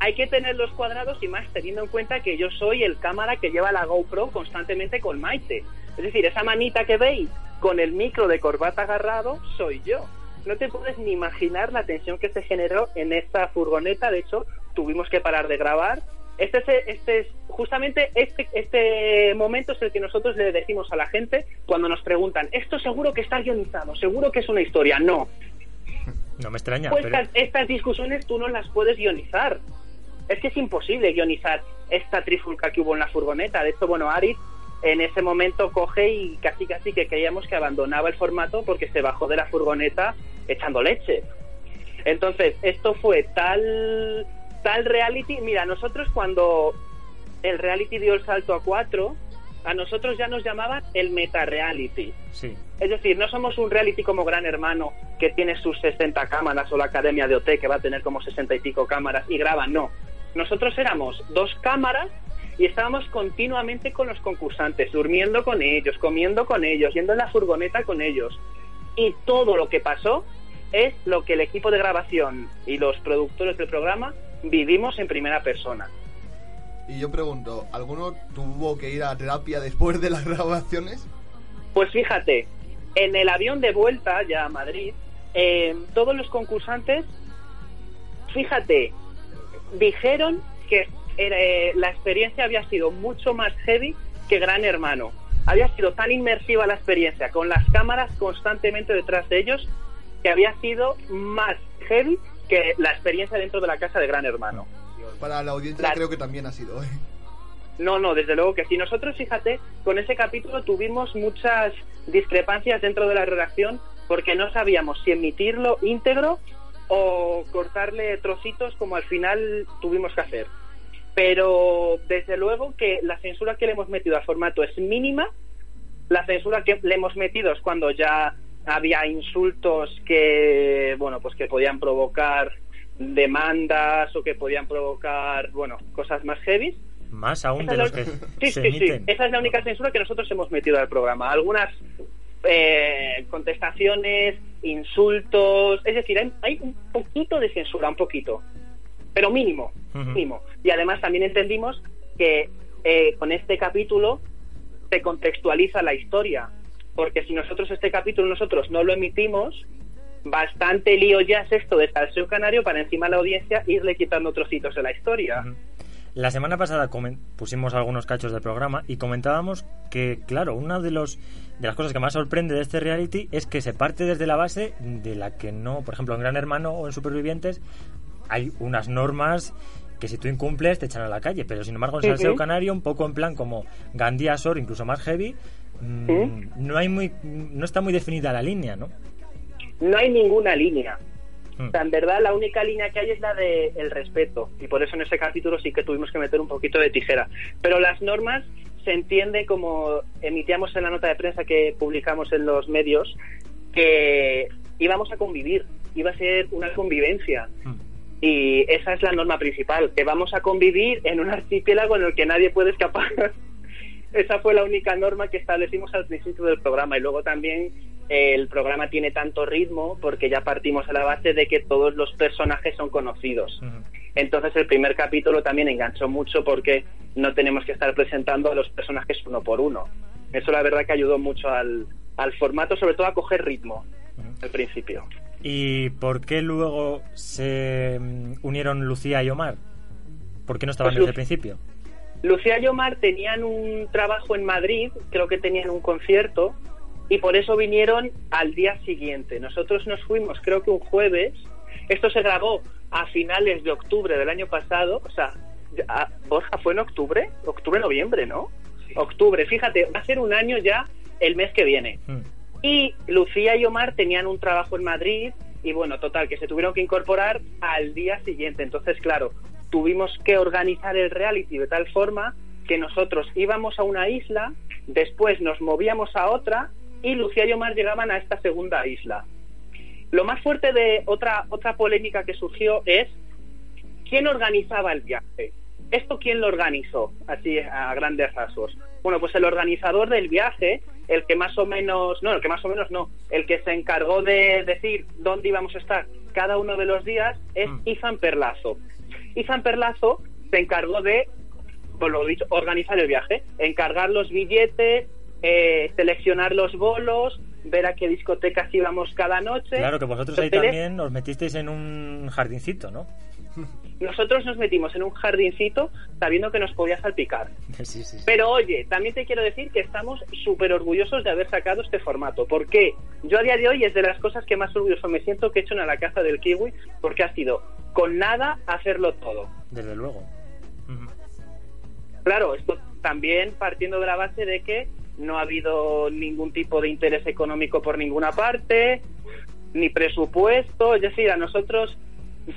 Hay que tener los cuadrados y más teniendo en cuenta que yo soy el cámara que lleva la GoPro constantemente con Maite. Es decir, esa manita que veis con el micro de corbata agarrado soy yo. No te puedes ni imaginar la tensión que se generó en esta furgoneta. De hecho, tuvimos que parar de grabar. Este es, este es justamente este, este momento es el que nosotros le decimos a la gente cuando nos preguntan, esto seguro que está guionizado, seguro que es una historia. No, No me extraña, pues pero... estas, estas discusiones tú no las puedes guionizar. Es que es imposible guionizar esta trifulca que hubo en la furgoneta. De hecho, bueno, Aris en ese momento coge y casi casi que creíamos que abandonaba el formato porque se bajó de la furgoneta echando leche. Entonces, esto fue tal tal reality. Mira, nosotros cuando el reality dio el salto a cuatro, a nosotros ya nos llamaban el meta reality. Sí. Es decir, no somos un reality como Gran Hermano que tiene sus 60 cámaras o la Academia de OT que va a tener como 60 y pico cámaras y graban, no. Nosotros éramos dos cámaras y estábamos continuamente con los concursantes, durmiendo con ellos, comiendo con ellos, yendo en la furgoneta con ellos. Y todo lo que pasó es lo que el equipo de grabación y los productores del programa vivimos en primera persona. Y yo pregunto, ¿alguno tuvo que ir a terapia después de las grabaciones? Pues fíjate, en el avión de vuelta ya a Madrid, eh, todos los concursantes, fíjate, dijeron que eh, la experiencia había sido mucho más heavy que Gran Hermano. Había sido tan inmersiva la experiencia, con las cámaras constantemente detrás de ellos, que había sido más heavy que la experiencia dentro de la casa de Gran Hermano. Para la audiencia creo que también ha sido. ¿eh? No, no, desde luego que sí. Nosotros, fíjate, con ese capítulo tuvimos muchas discrepancias dentro de la redacción porque no sabíamos si emitirlo íntegro o cortarle trocitos como al final tuvimos que hacer. Pero desde luego que la censura que le hemos metido al formato es mínima. La censura que le hemos metido es cuando ya había insultos que, bueno, pues que podían provocar demandas o que podían provocar, bueno, cosas más heavy. Más aún Esa de los la- que Sí, se sí, sí. Esa es la única censura que nosotros hemos metido al programa. Algunas eh, contestaciones, insultos, es decir, hay, hay un poquito de censura, un poquito, pero mínimo, mínimo. Y además también entendimos que eh, con este capítulo se contextualiza la historia, porque si nosotros este capítulo nosotros no lo emitimos, bastante lío ya es esto de Salseo Canario para encima a la audiencia irle quitando trocitos de la historia. La semana pasada pusimos algunos cachos del programa y comentábamos que, claro, una de, los, de las cosas que más sorprende de este reality es que se parte desde la base de la que no, por ejemplo, en Gran Hermano o en Supervivientes hay unas normas que si tú incumples te echan a la calle, pero sin embargo en. Salseo Canario, un poco en plan como Gandía Sor, incluso más heavy, mm, Ujú. no hay muy no está muy definida la línea, ¿no? no hay ninguna línea. Mm. O sea, en verdad la única línea que hay es la de el respeto y por eso en ese capítulo sí que tuvimos que meter un poquito de tijera. Pero las normas se entiende como emitíamos en la nota de prensa que publicamos en los medios que íbamos a convivir, iba a ser una convivencia. Y esa es la norma principal, que vamos a convivir en un archipiélago en el que nadie puede escapar. Esa fue la única norma que establecimos al principio del programa y luego también eh, el programa tiene tanto ritmo porque ya partimos a la base de que todos los personajes son conocidos. Entonces el primer capítulo también enganchó mucho porque no tenemos que estar presentando a los personajes uno por uno. Eso la verdad que ayudó mucho al, al formato, sobre todo a coger ritmo al principio. ¿Y por qué luego se mm, unieron Lucía y Omar? ¿Por qué no estaban Pues desde el principio? Lucía y Omar tenían un trabajo en Madrid, creo que tenían un concierto, y por eso vinieron al día siguiente. Nosotros nos fuimos, creo que un jueves. Esto se grabó a finales de octubre del año pasado. O sea, Borja, ¿fue en octubre? Octubre, noviembre, ¿no? Octubre, fíjate, va a ser un año ya el mes que viene. Y Lucía y Omar tenían un trabajo en Madrid y bueno, total, que se tuvieron que incorporar al día siguiente. Entonces, claro, tuvimos que organizar el reality de tal forma que nosotros íbamos a una isla, después nos movíamos a otra y Lucía y Omar llegaban a esta segunda isla. Lo más fuerte de otra, otra polémica que surgió es quién organizaba el viaje. ¿Esto quién lo organizó? Así a grandes rasgos. Bueno, pues el organizador del viaje, el que más o menos, no, el que más o menos no, el que se encargó de decir dónde íbamos a estar cada uno de los días es Izan Perlazo. Izan Perlazo se encargó de, por lo dicho, organizar el viaje, encargar los billetes, eh, seleccionar los bolos, ver a qué discotecas íbamos cada noche. Claro que vosotros ahí también os metisteis en un jardincito, ¿no? Nosotros nos metimos en un jardincito sabiendo que nos podía salpicar. Sí, sí, sí. Pero oye, también te quiero decir que estamos súper orgullosos de haber sacado este formato. ¿Por qué? Yo a día de hoy es de las cosas que más orgulloso me siento que he hecho en la casa del kiwi, porque ha sido con nada hacerlo todo. Desde luego. Claro, esto también partiendo de la base de que no ha habido ningún tipo de interés económico por ninguna parte, ni presupuesto, es decir, a nosotros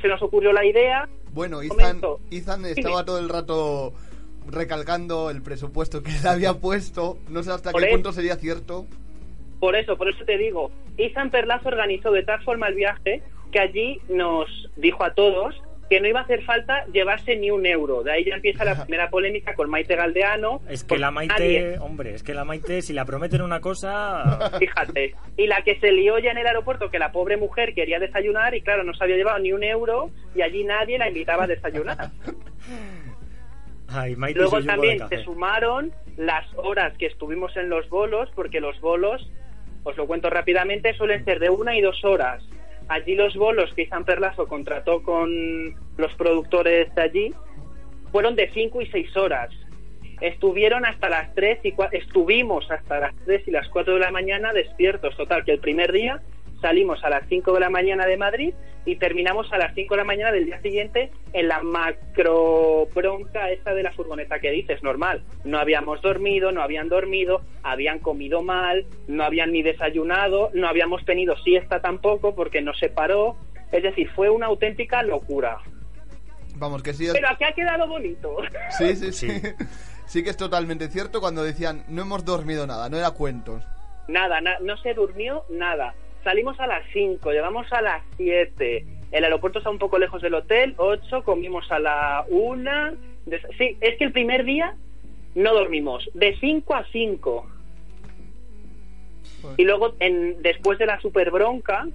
se nos ocurrió la idea. Bueno, Ethan. Ethan estaba todo el rato recalcando el presupuesto que le había puesto. No sé hasta Por qué eso. punto sería cierto. Por eso, por eso te digo, Izan Perlazo organizó de tal forma el viaje que allí nos dijo a todos que no iba a hacer falta llevarse ni un euro. De ahí ya empieza la primera polémica con Maite Galdeano. Es que la Maite, nadie- hombre, es que la Maite, si la prometen una cosa. Fíjate. Y la que se lió ya en el aeropuerto, que la pobre mujer quería desayunar y claro, no se había llevado ni un euro y allí nadie la invitaba a desayunar. Ay, Maite Luego también se sumaron las horas que estuvimos en los bolos, porque los bolos, os lo cuento rápidamente, suelen ser de una y dos horas. Allí los bolos que Izan Perlazo contrató con los productores de allí fueron de cinco y seis horas. Estuvieron hasta las tres y cua- estuvimos hasta las 3 y las 4 de la mañana despiertos. Total, que el primer día salimos a las 5 de la mañana de Madrid y terminamos a las 5 de la mañana del día siguiente en la macro bronca esta de la furgoneta que dices, normal. No habíamos dormido, no habían dormido, habían comido mal, no habían ni desayunado, no habíamos tenido siesta tampoco porque no se paró. Es decir, fue una auténtica locura. Vamos, que sí. es- Pero aquí ha quedado bonito. Sí, sí, sí. Sí que es totalmente cierto cuando decían no hemos dormido nada, no era cuentos. Nada, na- no se durmió nada. Salimos a las 5, llegamos a las 7. El aeropuerto está un poco lejos del hotel, 8, comimos a la 1. Sí, es que el primer día no dormimos, de 5 a 5. Y luego, en, después de la super bronca,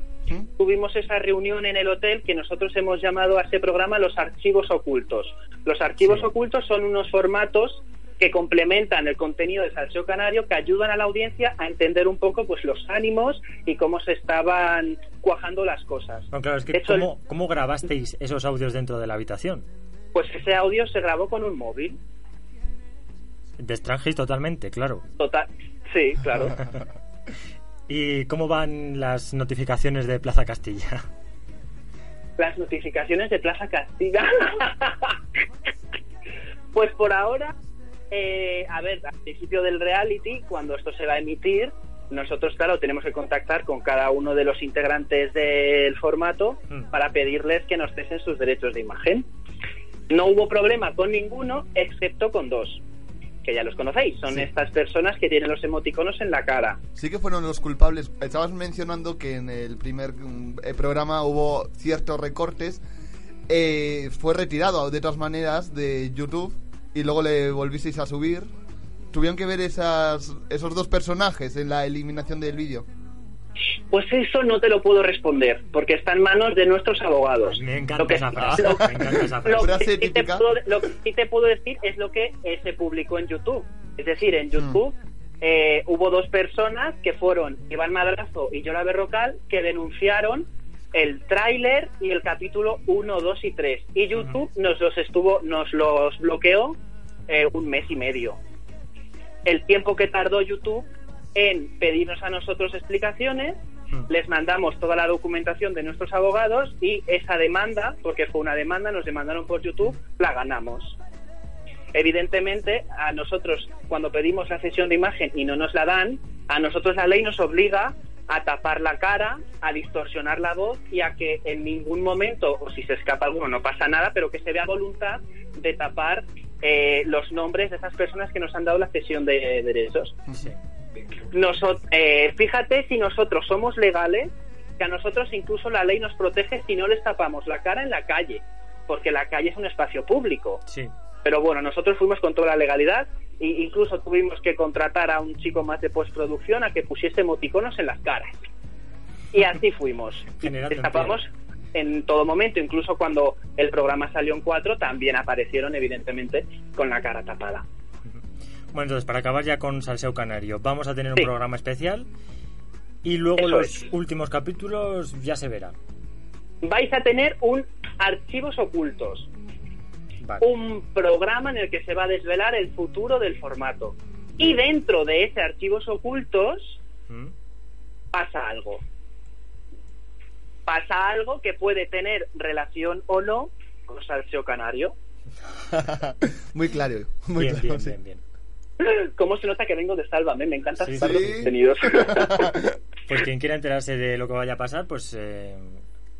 tuvimos esa reunión en el hotel que nosotros hemos llamado a ese programa los archivos ocultos. Los archivos ocultos son unos formatos que complementan el contenido de Salseo Canario, que ayudan a la audiencia a entender un poco pues los ánimos y cómo se estaban cuajando las cosas. No, claro, es que ¿cómo, ¿cómo grabasteis esos audios dentro de la habitación? Pues ese audio se grabó con un móvil. De extranjis totalmente, claro. Total. Sí, claro. ¿Y cómo van las notificaciones de Plaza Castilla? Las notificaciones de Plaza Castilla. pues por ahora, eh, a ver, al principio del reality, cuando esto se va a emitir, nosotros, claro, tenemos que contactar con cada uno de los integrantes del formato para pedirles que nos cesen sus derechos de imagen. No hubo problema con ninguno, excepto con dos, que ya los conocéis. Son estas personas que tienen los emoticonos en la cara. Sí que fueron los culpables. Estabas mencionando que en el primer mm, eh, programa hubo ciertos recortes. Eh, fue retirado de todas maneras de YouTube y luego le volvisteis a subir. Tuvieron que ver esas, esos dos personajes en la eliminación del vídeo. Pues eso no te lo puedo responder, porque está en manos de nuestros abogados. Me encanta Lo que- esa frase. lo- Me encanta esa Lo frase. que, sí te puedo, lo que sí te puedo decir es lo que eh, se publicó en YouTube. Es decir, en YouTube eh, hubo dos personas que fueron Iván Madrazo y Yola Berrocal que denunciaron el tráiler y el capítulo 1, 2 y 3. Y YouTube nos los estuvo, nos los bloqueó eh, un mes y medio. El tiempo que tardó YouTube en pedirnos a nosotros explicaciones, les mandamos toda la documentación de nuestros abogados y esa demanda, porque fue una demanda, nos demandaron por YouTube, la ganamos. Evidentemente, a nosotros, cuando pedimos la cesión de imagen y no nos la dan, a nosotros la ley nos obliga a tapar la cara, a distorsionar la voz y a que en ningún momento, o si se escapa alguno, no pasa nada, pero que se vea voluntad de tapar eh, los nombres de esas personas que nos han dado la cesión de derechos. Noso- eh, fíjate si nosotros somos legales, que a nosotros incluso la ley nos protege si no les tapamos la cara en la calle, porque la calle es un espacio público. Sí. Pero bueno, nosotros fuimos con toda la legalidad e incluso tuvimos que contratar a un chico más de postproducción a que pusiese emoticonos en las caras. Y así fuimos. Generando Les tapamos en todo momento, incluso cuando el programa salió en cuatro, también aparecieron evidentemente con la cara tapada. Bueno, entonces, para acabar ya con Salseo Canario, vamos a tener un programa especial y luego Eso los es. últimos capítulos ya se verá. Vais a tener un archivos ocultos. Vale. Un programa en el que se va a desvelar el futuro del formato. Y dentro de ese archivos ocultos ¿Mm? pasa algo. Pasa algo que puede tener relación o no con Salseo Canario. muy claro, muy Bien, claro. bien, sí. bien, bien. ¿Cómo se nota que vengo de Sálvame? Me encanta Sí, estar sí. los contenidos. Pues quien quiera enterarse de lo que vaya a pasar, pues eh,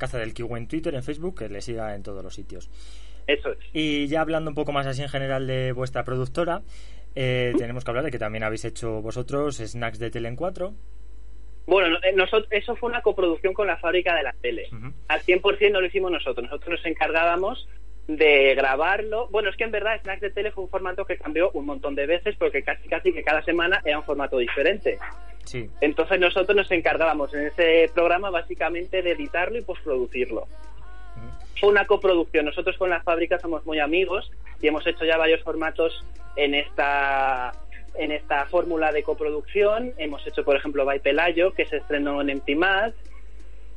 Caza del Kiwi en Twitter, en Facebook, que le siga en todos los sitios. Eso es. Y ya hablando un poco más así en general de vuestra productora, eh, tenemos que hablar de que también habéis hecho vosotros Snacks de Tele en 4. Bueno, no- eh, nosotros, eso fue una coproducción con la fábrica de la tele. Al 100% no lo hicimos nosotros. Nosotros nos encargábamos de grabarlo. Bueno, es que en verdad Snacks de Tele fue un formato que cambió un montón de veces porque casi casi que cada semana era un formato diferente. Sí. Entonces nosotros nos encargábamos en ese programa básicamente de editarlo y postproducirlo. Fue una coproducción. Nosotros con la fábrica somos muy amigos y hemos hecho ya varios formatos en esta en esta fórmula de coproducción. Hemos hecho, por ejemplo, By Pelayo, que se estrenó en Empty Mad,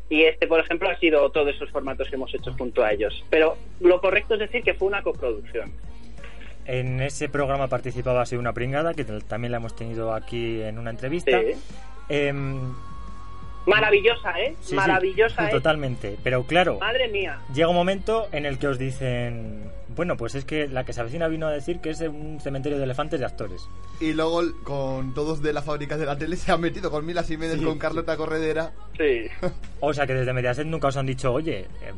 y este, por ejemplo, ha sido todos esos formatos que hemos hecho junto a ellos. Pero lo correcto es decir que fue una coproducción. En ese programa participaba así una pringada, que también la hemos tenido aquí en una entrevista. Sí. Em, Maravillosa, ¿eh? sí, sí, Maravillosa, ¿eh? Totalmente. Pero claro, Madre mía. llega un momento en el que os dicen, bueno, pues es que la que se avecina vino a decir que es un cementerio de elefantes de actores. Y luego con todos de la fábrica de la tele se han metido con Mila Jiménez, Sí. con Carlota Corredera. Sí. O sea que desde Mediaset nunca os han dicho, oye, em,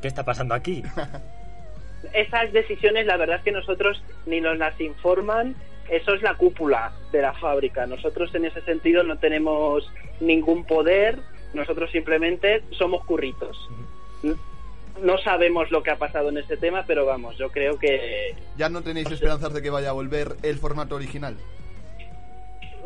¿qué está pasando aquí? esas decisiones la verdad es que nosotros ni nos las informan. Eso es la cúpula de la fábrica. Nosotros en ese sentido no tenemos ningún poder. Nosotros simplemente somos curritos. No sabemos lo que ha pasado en este tema pero vamos yo creo que Ya no tenéis esperanzas de que vaya a volver el formato original.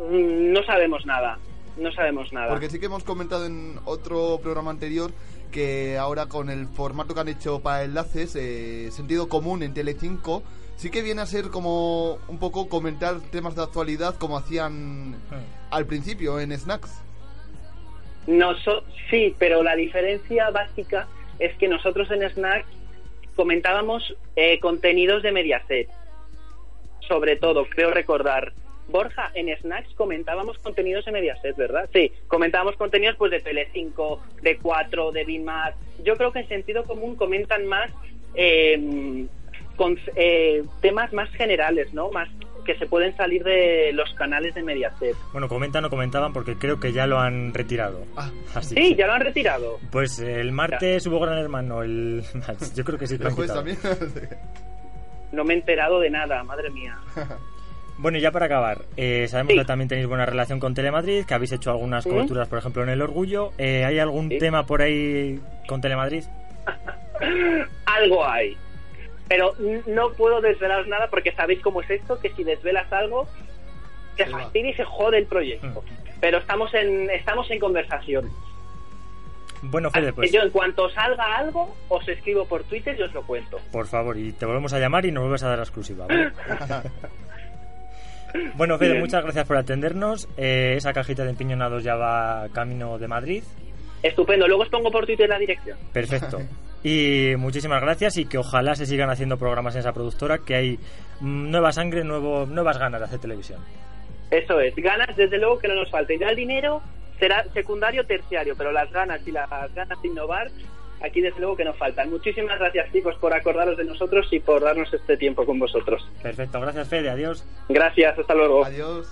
mm, no sabemos nada. No sabemos nada. Porque sí que hemos comentado en otro programa anterior que ahora con el formato que han hecho para enlaces, eh, sentido común en Telecinco, sí que viene a ser como un poco comentar temas de actualidad como hacían al principio en Snacks. Noso- sí, pero la diferencia básica es que nosotros en Snack comentábamos eh, contenidos de Mediaset. Sobre todo, creo recordar. Borja, en Snacks comentábamos contenidos de Mediaset, ¿verdad? Sí, comentábamos contenidos pues de Telecinco, de 4, de Bimat. Yo creo que en sentido común comentan más eh, con, eh, temas más generales, ¿no? Más que se pueden salir de los canales de Mediaset. Bueno, comentan o comentaban porque creo que ya lo han retirado. Así Sí, que- ya lo han retirado. Pues el martes hubo Gran Hermano, el... yo creo que sí que lo han quitado. No me he enterado de nada, madre mía. Bueno, y ya para acabar, eh, sabemos que también tenéis buena relación con Telemadrid, que habéis hecho algunas coberturas, por ejemplo, en El Orgullo. Eh, ¿Hay algún tema por ahí con Telemadrid? algo hay. Pero no puedo desvelaros nada porque sabéis cómo es esto, que si desvelas algo, se fastidia y se jode el proyecto. Pero estamos en, estamos en conversación. Bueno, Fede, pues Yo en cuanto salga algo, os escribo por Twitter y os lo cuento. por favor, y te volvemos a llamar y nos vuelves a dar la exclusiva. ¿vale? bueno, Fede, Bien. muchas gracias por atendernos. Eh, esa cajita de empiñonados ya va camino de Madrid. Estupendo. Luego os pongo por Twitter la dirección. Perfecto. Y muchísimas gracias y que ojalá se sigan haciendo programas en esa productora, que hay mm, nueva sangre, nuevo, nuevas ganas de hacer televisión. Eso es. Ganas, desde luego, que no nos falten. Ya el dinero será secundario, terciario, pero las ganas y las ganas de innovar, aquí desde luego que no faltan. Muchísimas gracias, chicos, por acordaros de nosotros y por darnos este tiempo con vosotros. Perfecto, gracias Fede, adiós. Gracias, hasta luego. Adiós.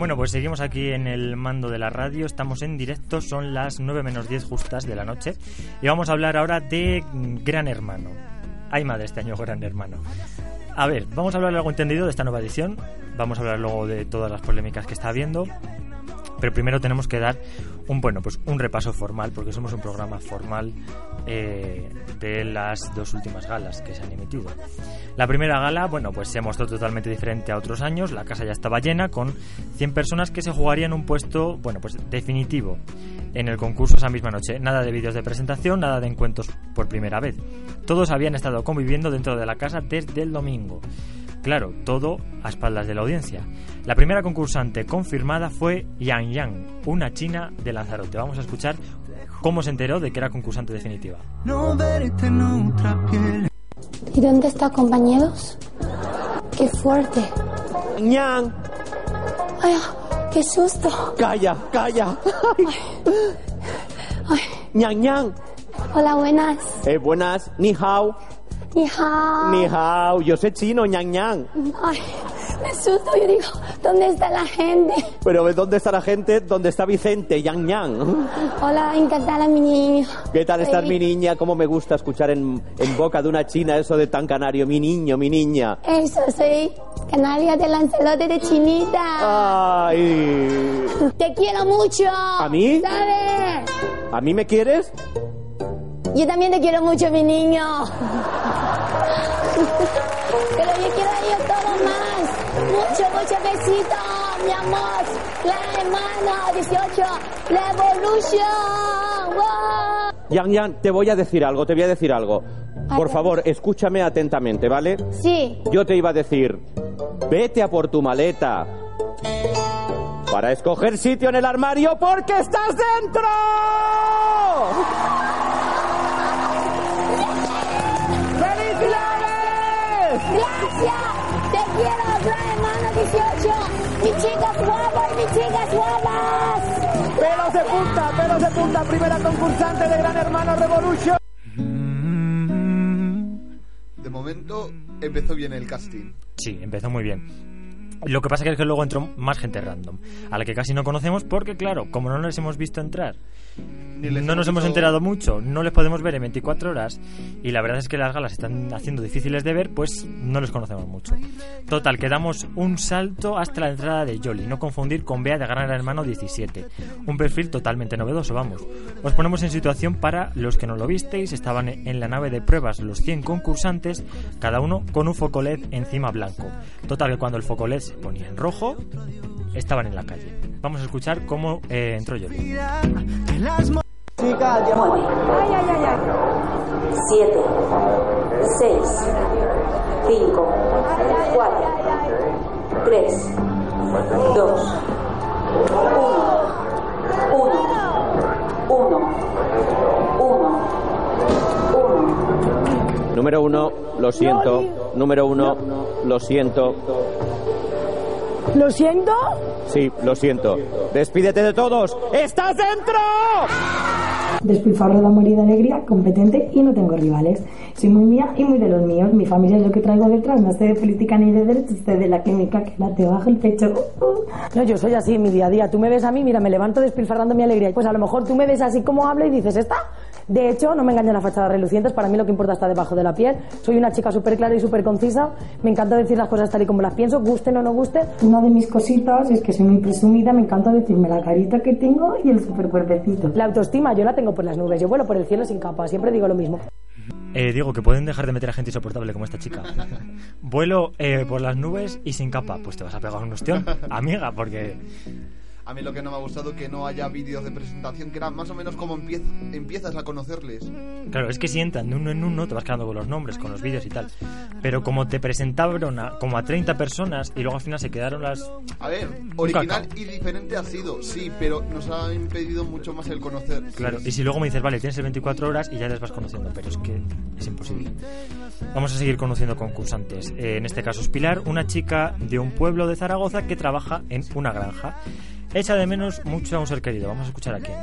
Bueno, pues seguimos aquí en el mando de la radio, estamos en directo, son las 9 menos 10 justas de la noche y vamos a hablar ahora de Gran Hermano. Ay madre, este año Gran Hermano. A ver, vamos a hablar algo entendido de esta nueva edición, vamos a hablar luego de todas las polémicas que está habiendo, pero primero tenemos que dar un bueno, pues un repaso formal porque somos un programa formal eh, de las dos últimas galas que se han emitido. La primera gala, bueno, pues se mostró totalmente diferente a otros años. La casa ya estaba llena con 100 personas que se jugarían un puesto, bueno, pues definitivo en el concurso esa misma noche. Nada de vídeos de presentación, nada de encuentros por primera vez. Todos habían estado conviviendo dentro de la casa desde el domingo. Claro, todo a espaldas de la audiencia. La primera concursante confirmada fue Yang Yang, una china de Lanzarote. Vamos a escuchar cómo se enteró de que era concursante definitiva. No verte en otra piel. ¿Y dónde está, compañeros? ¡Qué fuerte! Ñan, ¡Ay, qué susto! calla, calla. Ñan, ñan. Hola, buenas. Eh, buenas, ni hao, Ni hao. ni hao. Yo sé chino, ñan, ñan. Ay, me susto. Yo digo, ¿dónde está la gente? Pero ¿ves ¿dónde está la gente? ¿Dónde está Vicente? Ñan, ñan. Hola, encantada, mi niño. ¿Qué tal estás, Ay. mi niña? ¿Cómo me gusta escuchar en, en boca de una china eso de tan canario? Mi niño, mi niña. Eso, soy canaria de Lanzarote de Chinita. Ay. Te quiero mucho. ¿A mí? ¿Sabes? ¿A mí me quieres? Yo también te quiero mucho, mi niño. Pero yo quiero a ellos todos más. Mucho, mucho besito, mi amor. La hermana 18, la evolution. ¡Wow! Yang Yang, te voy a decir algo, te voy a decir algo. Por favor, escúchame atentamente, ¿vale? Sí. Yo te iba a decir, vete a por tu maleta para escoger sitio en el armario porque estás dentro. Gracias. Te quiero, la hermana 18. Mis chicas guapas, mis chicas guapas. Pelos de punta, pelos de punta, primera concursante de Gran Hermano Revolution. De momento empezó bien el casting. Sí, empezó muy bien. Lo que pasa es que luego entró más gente random, a la que casi no conocemos porque, claro, como no les hemos visto entrar, no nos hemos enterado mucho, no les podemos ver en 24 horas y la verdad es que las galas están haciendo difíciles de ver, pues no les conocemos mucho. Total, que damos un salto hasta la entrada de Jolly, no confundir con Bea de Gran Hermano 17. Un perfil totalmente novedoso, vamos. Os ponemos en situación para los que no lo visteis, estaban en la nave de pruebas los 100 concursantes, cada uno con un foco LED encima blanco. Total, que cuando el foco LED se ponía en rojo, estaban en la calle. Vamos a escuchar cómo eh, entró Jolly. Chicas, Nueve. Siete. Seis. Cinco. Cuatro. Tres. Dos. Uno. Uno. Uno. Uno. Número uno, lo siento. Número uno, lo siento. ¿Lo siento? Sí, lo siento. Despídete de todos. ¡Estás dentro! Despilfarro de amor y de alegría, competente y no tengo rivales. Soy muy mía y muy de los míos. Mi familia es lo que traigo detrás. No sé de política ni de derecho, sé de la química que la te baja el pecho. No, yo soy así en mi día a día. Tú me ves a mí, mira, me levanto despilfarrando mi alegría. Pues a lo mejor tú me ves así como hablo y dices, ¿esta? De hecho, no me engañan las fachadas relucientes. Para mí lo que importa está debajo de la piel. Soy una chica súper clara y súper concisa. Me encanta decir las cosas tal y como las pienso, gusten o no gusten. Una de mis cositas es que soy muy presumida. Me encanta decirme la carita que tengo y el super cuerpecito. La autoestima yo la tengo por las nubes. Yo vuelo por el cielo sin capa. Siempre digo lo mismo. Eh, digo que pueden dejar de meter a gente insoportable como esta chica. Vuelo eh, por las nubes y sin capa. Pues te vas a pegar un ostión, amiga, porque A mí lo que no me ha gustado que no haya vídeos de presentación, que era más o menos como empiez- empiezas a conocerles. Claro, es que si entran de uno en uno te vas quedando con los nombres, con los vídeos y tal. Pero como te presentaron a, como a 30 personas y luego al final se quedaron las... A ver, original y diferente ha sido, sí, pero nos ha impedido mucho más el conocer. Claro, y si luego me dices, vale, tienes el 24 horas y ya les vas conociendo, pero es que es imposible. Vamos a seguir conociendo concursantes. Eh, en este caso es Pilar, una chica de un pueblo de Zaragoza que trabaja en una granja. Echa de menos mucho a un ser querido. Vamos a escuchar a quién.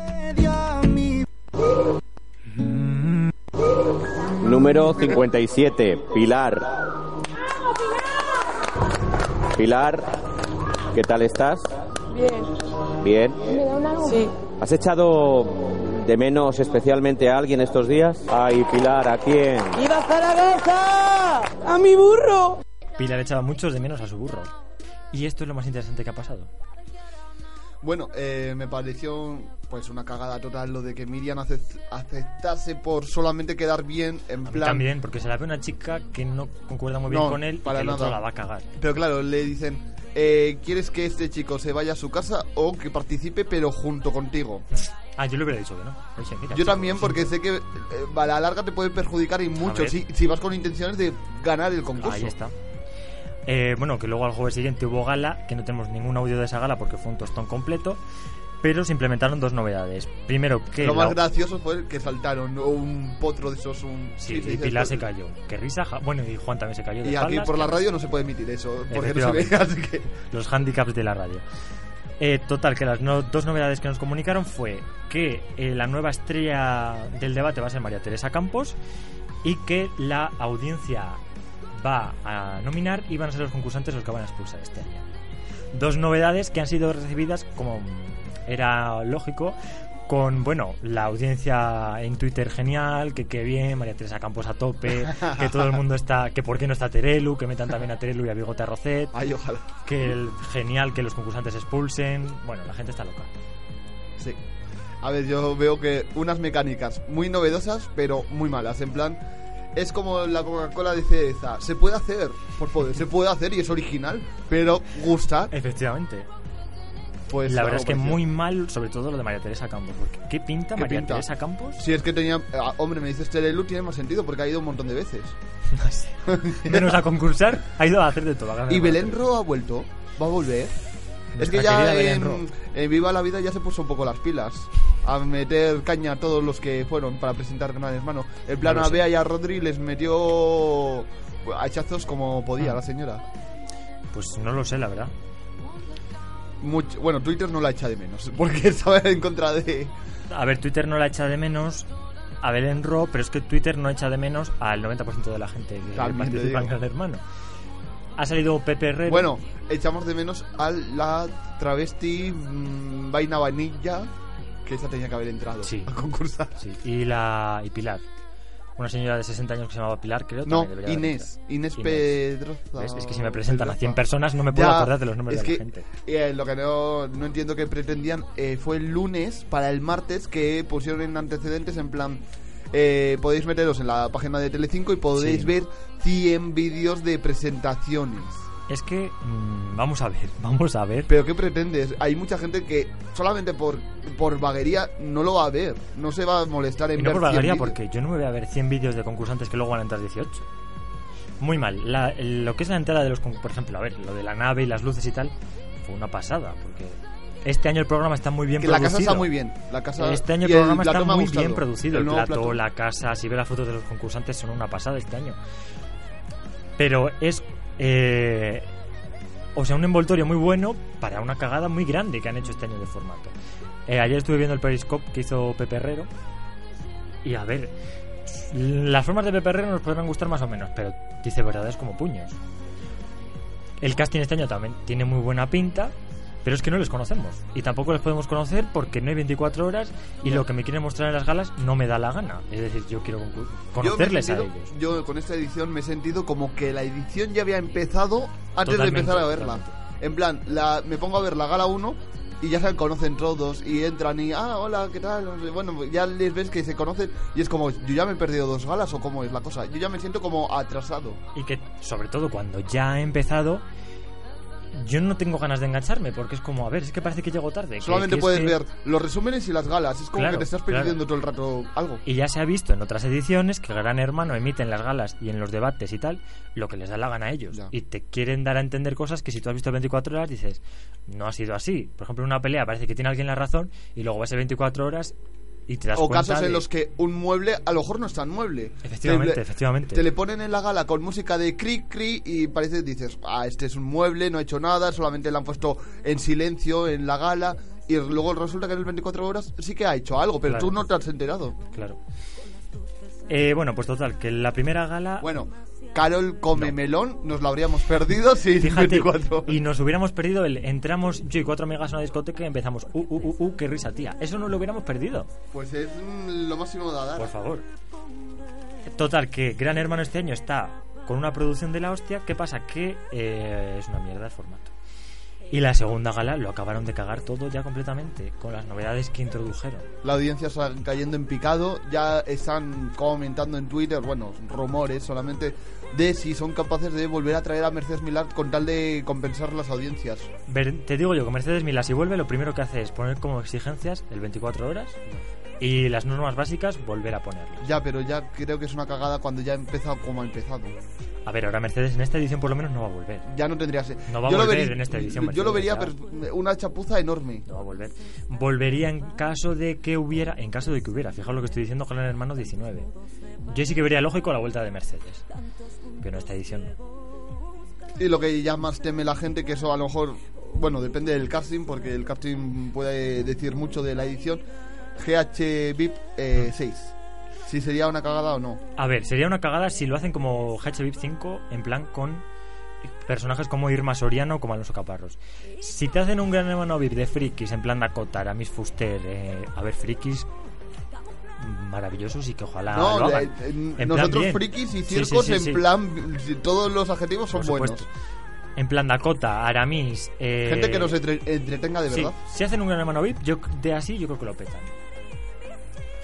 Número 57, Pilar. Pilar, ¿qué tal estás? Bien. Bien. Sí. ¿Has echado de menos especialmente a alguien estos días? Ay, Pilar, ¿a quién? ¡Viva Zaragoza! ¡A mi burro! Pilar echaba muchos de menos a su burro. Y esto es lo más interesante que ha pasado. Bueno, eh, me pareció pues una cagada total lo de que Miriam acep- aceptase por solamente quedar bien en A mí plan también, porque se la ve una chica que no concuerda muy bien No, con él para y que el otro nada. la va a cagar. Pero claro, le dicen, eh, ¿quieres que este chico se vaya a su casa o que participe pero junto contigo? Ah, yo le hubiera dicho que no. Oye, mira, Yo chico, también porque sé que eh, a la larga te puede perjudicar y mucho si, si vas con intenciones de ganar el concurso. Ahí está. Eh, bueno, que luego al jueves siguiente hubo gala, que no tenemos ningún audio de esa gala porque fue un tostón completo, pero se implementaron dos novedades. Primero, que Lo la- más gracioso fue que saltaron un potro de esos, un... Sí, sí, y Pilar se cayó. Que risa, ja- bueno, y Juan también se cayó. de Y aquí por la radio no se puede emitir eso, porque no se ve, Efectivamente. así que... Los handicaps de la radio. Eh, total, que las no- dos novedades que nos comunicaron fue que eh, la nueva estrella del debate va a ser María Teresa Campos y que la audiencia va a nominar y van a ser los concursantes los que van a expulsar este año. Dos novedades que han sido recibidas como era lógico con, bueno, la audiencia en Twitter genial, que qué bien, María Teresa Campos a tope, que todo el mundo está, que por qué no está Terelu, que metan también a Terelu y a Bigote Arrocet, Ay, ojalá. que el, genial que los concursantes expulsen, bueno, la gente está loca. Sí. A ver, yo veo que unas mecánicas muy novedosas, pero muy malas. En plan, es como la Coca-Cola de cereza. Se puede hacer, por poder, se puede hacer y es original, pero gusta. Efectivamente. Pues la verdad es que parecido. muy mal, sobre todo lo de María Teresa Campos, porque ¿qué pinta ¿Qué María pinta? Teresa Campos? Si es que tenía. ah, hombre, me dices Terelu, tiene más sentido porque ha ido un montón de veces. Menos a concursar, ha ido a hacer de todo. Y. Belén Ro ha vuelto. Va a volver. Es que ya en, Viva la Vida ya se puso un poco las pilas. A meter caña a todos los que fueron para presentar Gran Hermano. En plan, No a sé. Bea y a Rodri les metió a hachazos como podía Ah. la señora. Pues no lo sé, la verdad. Mucho- bueno, Twitter no la echa de menos. Porque estaba en contra de. A ver, Twitter no la echa de menos a Belén Ro, pero es que Twitter no echa de menos al 90% de la gente que También participa en. Gran Hermano. Ha salido Pepe Herrero. Bueno, echamos de menos a la travesti mm, Vaina Vanilla. Que esa tenía que haber entrado Sí. a concursar. Sí, y la y Pilar. Una señora de 60 años que se llamaba Pilar, creo. No, Inés. entrado. Inés Pedroza. Es que si me presentan a 100 Pedroza. personas no me puedo Ya, acordar de los nombres es de la que, gente. eh, lo que no, no entiendo que pretendían eh, fue el lunes para el martes que pusieron en antecedentes en plan. eh, podéis meteros en la página de Telecinco y podéis Sí. ver 100 vídeos de presentaciones. Es que, mm, vamos a ver, vamos a ver. Pero ¿qué pretendes? Hay mucha gente que solamente por, por vaguería no lo va a ver. No se va a molestar en Y no ver por 100 vagaría, vídeos. porque yo no me voy a ver 100 vídeos de concursantes que luego van a entrar 18. Muy mal. La- lo que es la entrada de los concursantes, por ejemplo, a ver, lo de la nave y las luces y tal, fue una pasada, porque este año el programa está muy bien Que la casa está muy bien. La casa, Este año el el programa está muy bien producido. El, nuevo plató, plató. la casa, si ves las fotos de los concursantes, son una pasada este año. Pero es. Eh, o sea, un envoltorio muy bueno para una cagada muy grande que han hecho este año de formato. Eh, ayer estuve viendo el Periscope que hizo Pepe Herrero. Y a ver, las formas de Pepe Herrero nos podrán gustar más o menos, pero dice verdades como puños. El casting este año también tiene muy buena pinta, pero es que no les conocemos. Y tampoco les podemos conocer porque no hay 24 horas y lo que me quieren mostrar en las galas no me da la gana. Es decir, yo quiero concu- Yo conocerles a sentido- ellos. Yo con esta edición me he sentido como que la edición ya había empezado antes Totalmente, de empezar a verla. totalmente. En plan, la, me pongo a ver la gala 1 y ya se conocen todos y entran y, ah, hola, ¿qué tal? Bueno, ya les ves que se conocen y es como, yo ya me he perdido dos galas o cómo es la cosa. Yo ya me siento como atrasado. Y que, sobre todo, cuando ya ha empezado, yo no tengo ganas de engancharme porque es como, a ver, es que parece que llego tarde. Solamente que puedes que- ver los resúmenes y las galas. Es como Claro, que te estás claro. perdiendo todo el rato algo. Y ya se ha visto en otras ediciones que Gran Hermano emite en las galas y en los debates y tal lo que les da la gana a ellos. Y te quieren dar a entender cosas que si tú has visto 24 horas dices, no ha sido así. Por ejemplo, en una pelea parece que tiene alguien la razón y luego vas a 24 horas y te das O casos de- en los que un mueble a lo mejor no es tan mueble. Efectivamente, Te efectivamente. Te le ponen en la gala con música de cri cri y parece dices, ah, este es un mueble, no ha hecho nada, solamente le han puesto en silencio en la gala y luego resulta que en el 24 horas sí que ha hecho algo, pero Claro. tú no te has enterado. Claro. Eh, bueno, pues total, que la primera gala... Bueno, Carol come melón, nos lo habríamos perdido sin Fíjate, 24. y nos hubiéramos perdido el entramos yo y cuatro amigas a una discoteca y empezamos uh, uh, uh, uh, qué risa tía eso no lo hubiéramos perdido Pues es mm, lo máximo de dar. por favor total que Gran Hermano este año está con una producción de la hostia ¿qué pasa? que eh, es una mierda el formato Y la segunda gala lo acabaron de cagar todo ya completamente, con las novedades que introdujeron. La audiencia está cayendo en picado, ya están comentando en Twitter, bueno, rumores solamente, de si son capaces de volver a traer a Mercedes Milán con tal de compensar las audiencias. Ver- te digo yo, que Mercedes Milán si vuelve, lo primero que hace es poner como exigencias el 24 horas y las normas básicas volver a ponerlas. Ya, pero ya creo que es una cagada cuando ya ha empezado como ha empezado. A ver, ahora Mercedes en esta edición por lo menos no va a volver. Ya no tendría se- No va a Yo lo volver vería- en esta edición. Yo lo vería Mercedes, una chapuza enorme. No va a volver. Volvería en caso de que hubiera, en caso de que hubiera, fijaos lo que estoy diciendo, Gran Hermano 19. Yo sí que vería lógico la vuelta de Mercedes. Pero en esta edición no. Y lo que ya más teme la gente, que eso a lo mejor, bueno, depende del casting, porque el casting puede decir mucho de la edición. GH VIP eh, 6. Si sería una cagada o no. A ver, sería una cagada si lo hacen como HBIP 5, en plan con personajes como Irma Soriano como Alonso Caparros. Si te hacen un gran hermano VIP de frikis, en plan Dakota, Aramis Fuster, eh, a ver, frikis maravillosos y que ojalá no, lo hagan. eh, En plan nosotros frikis y Sí, sí, circos sí, en plan, todos los adjetivos son buenos. En plan Dakota, Aramis... eh, Gente que nos entre- entretenga de verdad. si hacen un gran hermano VIP, yo de así yo creo que lo petan.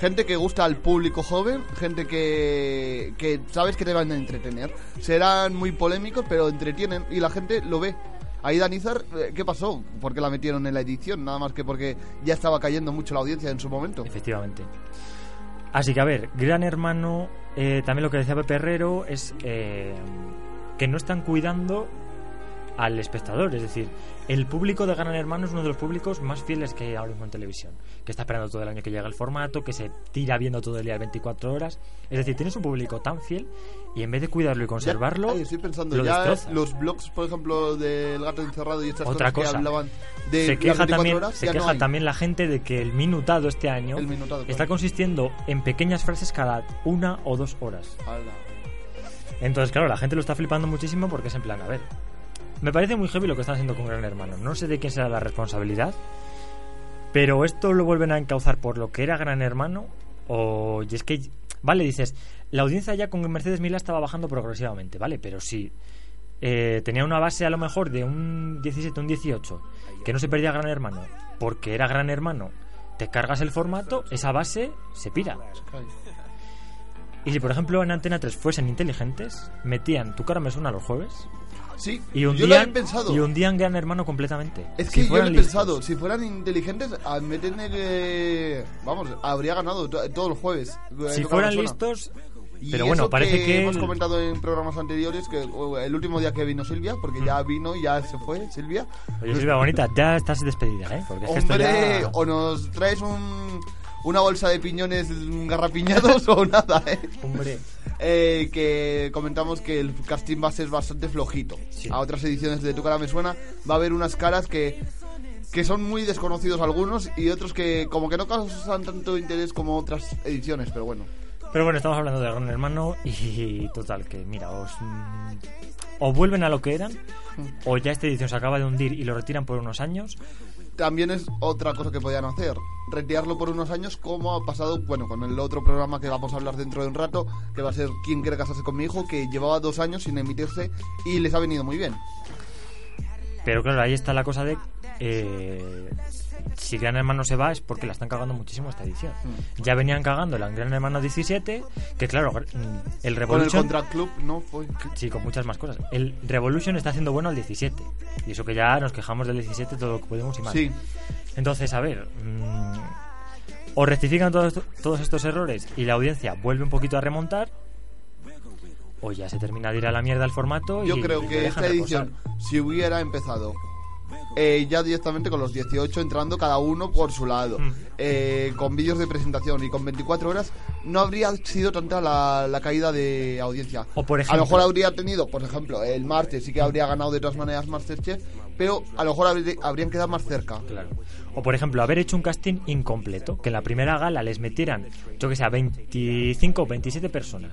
Gente que gusta al público joven, gente que, que sabes que te van a entretener. Serán muy polémicos, pero entretienen y la gente lo ve. Ahí Danizar, eh, ¿qué pasó? ¿Por qué la metieron en la edición? Nada más que porque ya estaba cayendo mucho la audiencia en su momento. Efectivamente. Así que a ver, Gran Hermano, eh, también lo que decía Pepe es eh, que no están cuidando al espectador. Es decir, el público de Gran Hermano es uno de los públicos más fieles que hay ahora mismo en televisión. Que está esperando todo el año que llega el formato, que se tira viendo todo el día 24 horas. Es decir, tienes un público tan fiel y en vez de cuidarlo y conservarlo, Ya, ay, estoy pensando, lo ya los blogs, por ejemplo, del gato encerrado y estas Otra cosas cosa. que hablaban de se queja 24 también, horas, se no queja también la gente de que el minutado este año está consistiendo en pequeñas frases cada una o dos horas. Ala. Entonces, claro, la gente lo está flipando muchísimo porque es en plan, a ver, me parece muy heavy lo que están haciendo con Gran Hermano. No sé de quién será la responsabilidad, pero esto lo vuelven a encauzar por lo que era Gran Hermano o y es que vale dices la audiencia ya con Mercedes Milá estaba bajando progresivamente vale pero si eh, tenía una base a lo mejor de un 17 un 18 que no se perdía Gran Hermano porque era Gran Hermano te cargas el formato esa base se pira y si por ejemplo en Antena 3 fuesen inteligentes metían tu cara me suena los jueves Sí, y hundían, pensado. y hundían Gran Hermano completamente Es Si que yo fueran lo he listos. pensado, si fueran inteligentes, a meten que. Vamos, habría ganado to- todos los jueves. Si Eh, fueran suena. listos, Y pero bueno, parece que hemos el- comentado en programas anteriores que el último día que vino Silvia, porque ya vino y ya se fue Silvia. Oye, Silvia Bonita, ya estás despedida, ¿eh? Porque es que esto Hombre, ya... o nos traes un, una bolsa de piñones garrapiñados o nada, ¿eh? Hombre. Eh, que comentamos que el casting va a ser bastante flojito. A otras ediciones de Tu cara me suena va a haber unas caras que que son muy desconocidos algunos y otros que como que no causan tanto interés como otras ediciones, pero bueno. Pero bueno, estamos hablando de Gran Hermano y total, que mira, os... mm, O vuelven a lo que eran, o ya esta edición se acaba de hundir y lo retiran por unos años. También es otra cosa que podían hacer, retirarlo por unos años como ha pasado, bueno, con el otro programa que vamos a hablar dentro de un rato, que va a ser ¿Quién quiere casarse con mi hijo?, que llevaba dos años sin emitirse y les ha venido muy bien. Pero claro, ahí está la cosa de... eh, si Gran Hermano se va es porque la están cagando muchísimo esta edición. Ya venían cagando el Gran Hermano 17, que claro, mm, el Con el Revolution... Contract Club, ¿no? Fue. Sí, con muchas más cosas. El Revolution está haciendo bueno al 17. Y eso que ya nos quejamos del 17 todo lo que podemos y más. Sí. Entonces, a ver, mm, o rectifican todos, todos estos errores y la audiencia vuelve un poquito a remontar, o ya se termina de ir a la mierda el formato. Yo y creo que esta reposar. edición, si hubiera empezado eh, ya directamente con los 18 entrando cada uno por su lado, Mm. eh, con vídeos de presentación y con 24 horas, no habría sido tanta la, la caída de audiencia. O por a ejemplo- lo mejor habría tenido, por ejemplo, el martes sí que habría ganado de todas maneras Masterchef, pero a lo mejor habrí- habrían quedado más cerca. Claro. O por ejemplo, haber hecho un casting incompleto, que en la primera gala les metieran, yo que sé, a 25 o 27 personas.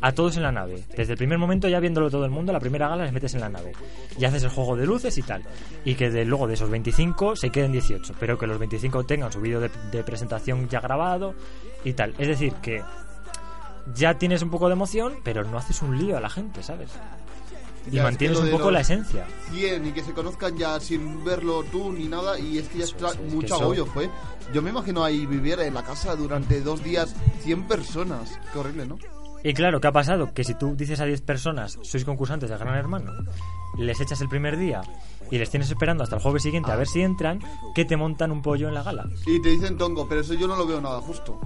A todos en la nave. Desde el primer momento, ya viéndolo todo el mundo, la primera gala les metes en la nave. Y haces el juego de luces y tal. Y que de, luego de esos 25 se queden 18. Pero que los 25 tengan su vídeo de, de presentación ya grabado y tal. Es decir, que ya tienes un poco de emoción, pero no haces un lío a la gente, ¿sabes? Y Ya, es mantienes que un poco la esencia. 100 y que se conozcan ya sin verlo tú ni nada y es que ya es, es que mucho agollo fue. Yo me imagino ahí vivir en la casa durante dos días 100 personas. Qué horrible, ¿no? Y claro, ¿qué ha pasado? Que si tú dices a 10 personas, sois concursantes de Gran Hermano, les echas el primer día y les tienes esperando hasta el jueves siguiente a ver si entran, que te montan un pollo en la gala. Y te dicen tongo, pero eso yo no lo veo nada justo.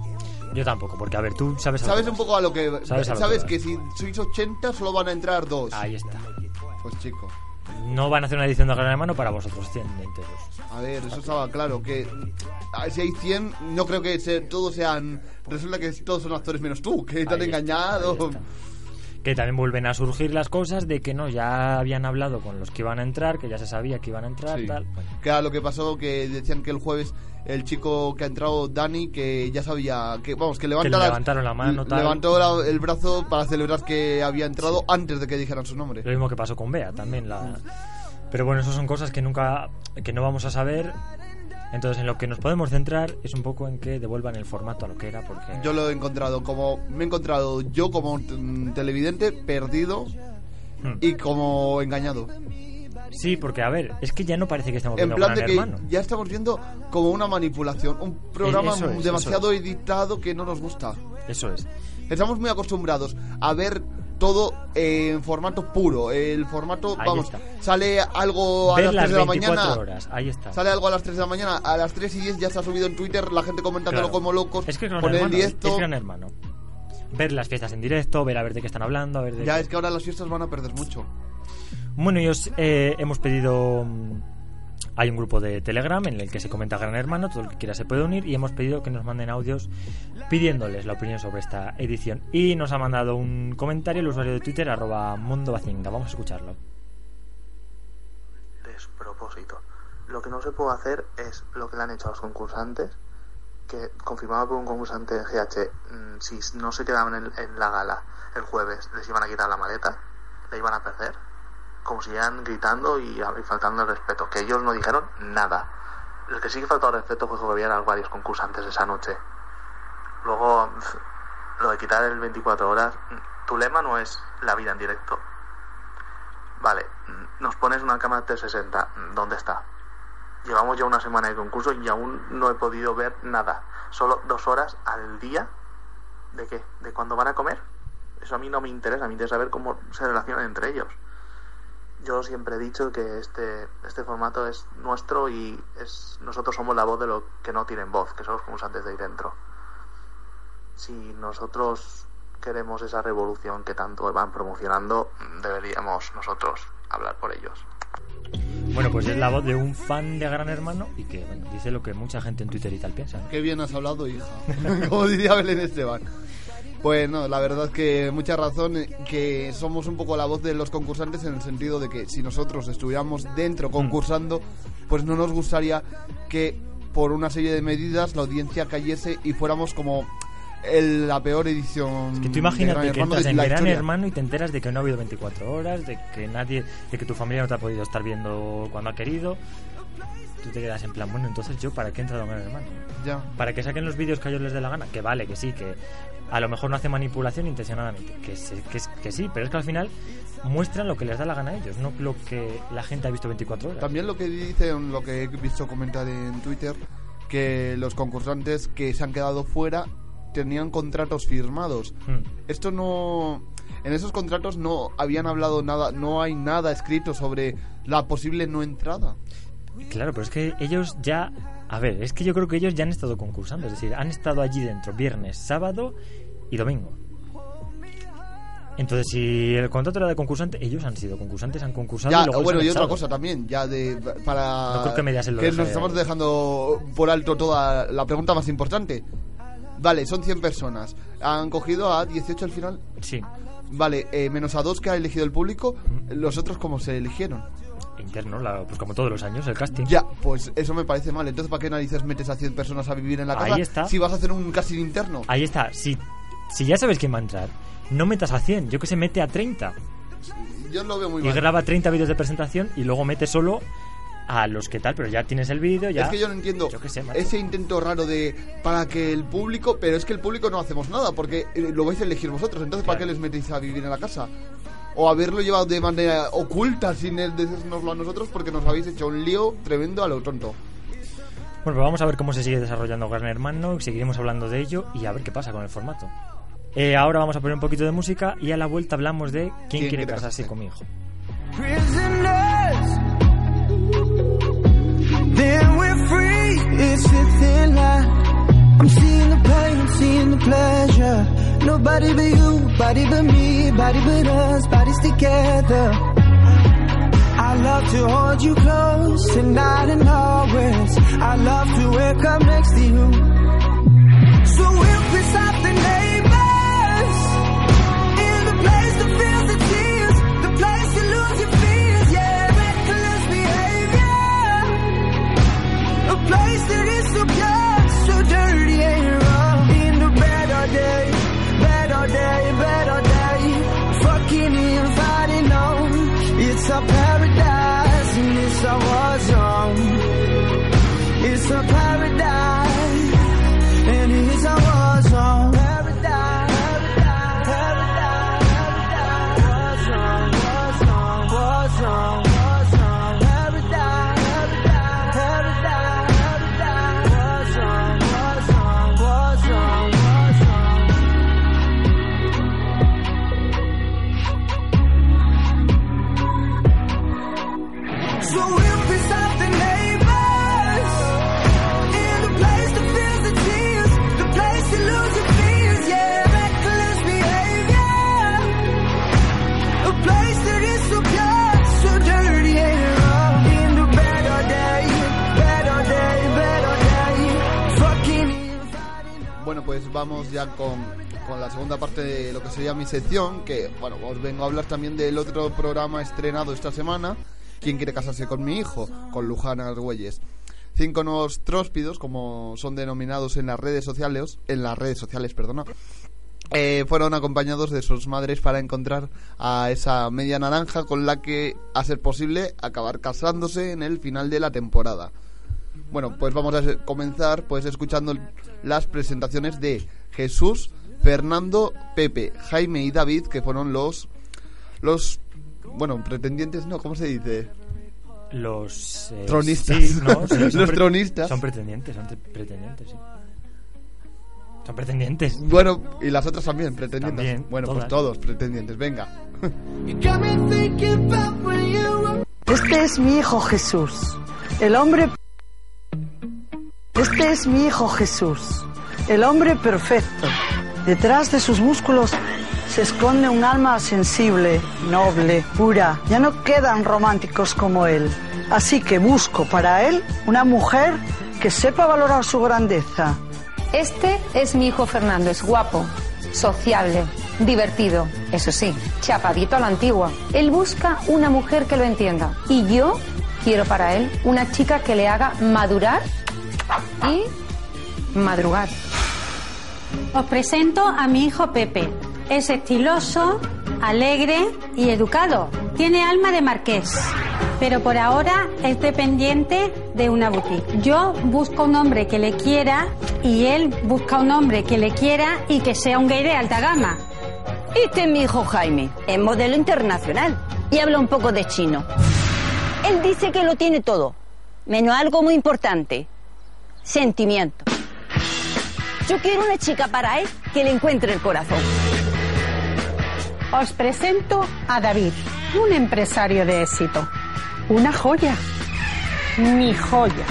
Yo tampoco, porque a ver, tú sabes... a lo Sabes un poco a lo que... Sabes Sabes, a lo que que si sois 80 solo van a entrar dos. Ahí está. Pues chico. No van a hacer una edición de Gran Hermano para vosotros, 100 enteros. A ver, eso estaba claro, que si hay 100, no creo que se- todos sean... Resulta que todos son actores menos tú, que te han engañado. Que también vuelven a surgir las cosas de que no, ya habían hablado con los que iban a entrar, que ya se sabía que iban a entrar, Sí. tal. Era lo que pasó, que decían que el jueves el chico que ha entrado, Dani, que ya sabía, que vamos, que levanta le las- levantaron la mano, tal. levantó la- el brazo para celebrar que había entrado antes de que dijeran su nombre. Lo mismo que pasó con Bea también. La... Pero bueno, eso son cosas que nunca, que no vamos a saber. Entonces, en lo que nos podemos centrar es un poco en que devuelvan el formato a lo que era, porque Yo lo he encontrado como, me he encontrado yo como televidente perdido Hmm. y como engañado. Sí, porque a ver, es que ya no parece que estamos En viendo plan Gran de que Hermano. ya estamos viendo como una manipulación, un programa Eso es, demasiado eso editado que no nos gusta. Eso es. Estamos muy acostumbrados a ver todo en formato puro. El formato, Ahí vamos, está. sale algo a Ver las las 3 de la 24 mañana. horas, ahí está. Sale algo a las 3 de la mañana, a las 3 y 10 ya está subido en Twitter, la gente comentándolo Claro. como locos. Es que es Gran poner en Hermano, directo. es Gran Hermano. Ver las fiestas en directo, ver a ver de qué están hablando, a ver de Ya qué- es que ahora las fiestas van a perder mucho. Bueno, y os eh, hemos pedido. mm, Hay un grupo de Telegram en el que se comenta Gran Hermano, todo el que quiera se puede unir, y hemos pedido que nos manden audios pidiéndoles la opinión sobre esta edición. Y nos ha mandado un comentario el usuario de Twitter, arroba Mundo Bacinga. Vamos a escucharlo. despropósito. Lo que no se puede hacer es lo que le han hecho a los concursantes, que confirmado por un concursante de GH, mm, si no se quedaban en, en la gala el jueves, les iban a quitar la maleta, la iban a perder, como si iban gritando y, faltando el respeto, que ellos no dijeron nada. El que sí que faltó el respeto fue que había varios concursantes esa noche. Luego, lo de quitar el 24 horas, mm, tu lema no es la vida en directo, Vale, mm, nos pones una cámara 360. mm, ¿Dónde está? Llevamos ya una semana de concurso y aún no he podido ver nada. Solo dos horas al día. ¿De qué? ¿De cuándo van a comer? Eso a mí no me interesa. Me interesa ver cómo se relacionan entre ellos. Yo siempre he dicho que este, este formato es nuestro y es nosotros somos la voz de los que no tienen voz, que son los concursantes de ahí dentro. Si nosotros queremos esa revolución que tanto van promocionando, deberíamos nosotros hablar por ellos. Bueno, pues es la voz de un fan de Gran Hermano y que bueno, dice lo que mucha gente en Twitter y tal piensa. ¿no? Qué bien has hablado, hija. Como diría Belén Esteban. Pues no, la verdad que mucha razón, eh, que somos un poco la voz de los concursantes en el sentido de que si nosotros estuviéramos dentro concursando, pues no nos gustaría que por una serie de medidas la audiencia cayese y fuéramos como el- la peor edición. Que tú imagínate que entras en la Gran historia. Hermano y te enteras de que no ha habido 24 horas, de que nadie, de que tu familia no te ha podido estar viendo cuando ha querido. Tú te quedas en plan, bueno, entonces yo, ¿para qué he entrado en Gran Hermano? Ya. Para que saquen los vídeos que a ellos les dé la gana, que vale, que sí, que a lo mejor no hace manipulación intencionadamente, que, se- que, que sí, pero es que al final muestran lo que les da la gana a ellos, no lo que la gente ha visto 24 horas. También lo que dicen, lo que he visto comentar en Twitter, que los concursantes que se han quedado fuera tenían contratos firmados. Hmm. Esto no... En esos contratos no habían hablado nada, no hay nada escrito sobre la posible no entrada. Claro, pero es que ellos ya... A ver, es que yo creo que ellos ya han estado concursando, es decir, han estado allí dentro viernes, sábado y domingo. Entonces, si el contrato era de concursante, ellos han sido concursantes, han concursado Ya, y luego bueno, y otra cosa también, ya de para No creo que lo que nos de- estamos dejando por alto toda la pregunta más importante. Vale, son 100 personas. Han cogido a 18 al final. Sí. Vale, eh, menos a dos que ha elegido el público, los otros cómo se eligieron. Interno, la- pues como todos los años, el casting. Ya, pues eso me parece mal. Entonces, ¿para qué narices metes a 100 personas a vivir en la casa Ahí está. si vas a hacer un casting interno? Ahí está, si, si ya sabes quién va a entrar, no metas a 100, yo que sé, mete a 30. Yo lo veo muy y mal. graba 30 vídeos de presentación y luego mete solo a los que tal, pero ya tienes el vídeo, ya... Es que yo no entiendo Yo sé, ese intento raro de para que el público, pero es que el público no hacemos nada porque eh, lo vais a elegir vosotros, entonces ¿para qué les metéis a vivir en la casa? O haberlo llevado de manera oculta sin el decírnoslo a nosotros porque nos habéis hecho un lío tremendo a lo tonto. Bueno, pues vamos a ver cómo se sigue desarrollando Gran Hermano, seguiremos hablando de ello y a ver qué pasa con el formato. Eh, ahora vamos a poner un poquito de música y a la vuelta hablamos de quién, ¿Quién quiere casarse con mi hijo. prisoners. Then we're free. It's a thin line. I'm seeing the pain, seeing the pleasure. Nobody but you, body but me, body but us, bodies together. I love to hold you close tonight and always. I love to wake up next to you. So we'll piss off the neighbors. In the place that feels the tears, the place you lose your fears, yeah, reckless behavior. A place that pues vamos ya con, con la segunda parte de lo que sería mi sección, que, bueno, os vengo a hablar también del otro programa estrenado esta semana, ¿Quién quiere casarse con mi hijo? Con Luján Argüelles. Cinco nuevos tróspidos, como son denominados en las redes sociales, en las redes sociales, perdona, eh, fueron acompañados de sus madres para encontrar a esa media naranja con la que, a ser posible, acabar casándose en el final de la temporada. Bueno, pues vamos a comenzar pues escuchando las presentaciones de Jesús, Fernando, Pepe, Jaime y David, que fueron los los bueno, pretendientes, no, ¿cómo se dice? Los eh, Tronistas. sí, no, sí, Los tronistas. Son pretendientes, son pretendientes, sí. Son pretendientes. Bueno, y las otras también, pretendientes. También, bueno, pues todos pretendientes, venga. Este es mi hijo Jesús, el hombre... Este es mi hijo Jesús, el hombre perfecto. Detrás de sus músculos se esconde un alma sensible, noble, pura. Ya no quedan románticos como él. Así que busco para él una mujer que sepa valorar su grandeza. Este es mi hijo Fernando, es guapo, sociable, divertido, eso sí, chapadito a la antigua. Él busca una mujer que lo entienda y yo quiero para él una chica que le haga madurar y madrugar. Os presento a mi hijo Pepe. Es estiloso, alegre y educado. Tiene alma de marqués. Pero por ahora es dependiente de una boutique. Yo busco un hombre que le quiera y él busca un hombre que le quiera y que sea un gay de alta gama. Este es mi hijo Jaime, es modelo internacional y habla un poco de chino. Él dice que lo tiene todo, menos algo muy importante, sentimiento. Yo quiero una chica para él que le encuentre el corazón. Os presento a David, un empresario de éxito. Una joya. Mi joya.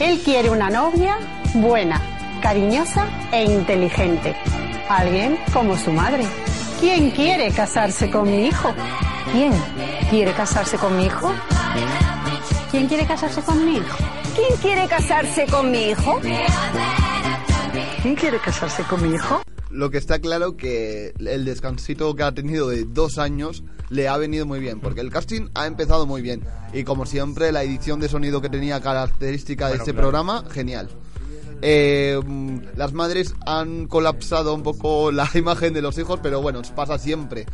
Él quiere una novia buena, cariñosa e inteligente. Alguien como su madre. ¿Quién quiere casarse con mi hijo? ¿Quién quiere casarse con mi hijo? ¿Quién quiere casarse con mi hijo? ¿Quién quiere casarse con mi hijo? ¿Quién quiere casarse con mi hijo? Lo que está claro que el descansito que ha tenido de dos años le ha venido muy bien, porque el casting ha empezado muy bien. Y como siempre, la edición de sonido que tenía característica de Bueno, este claro. programa, genial. Eh, las madres han colapsado un poco la imagen de los hijos, pero bueno, pasa siempre.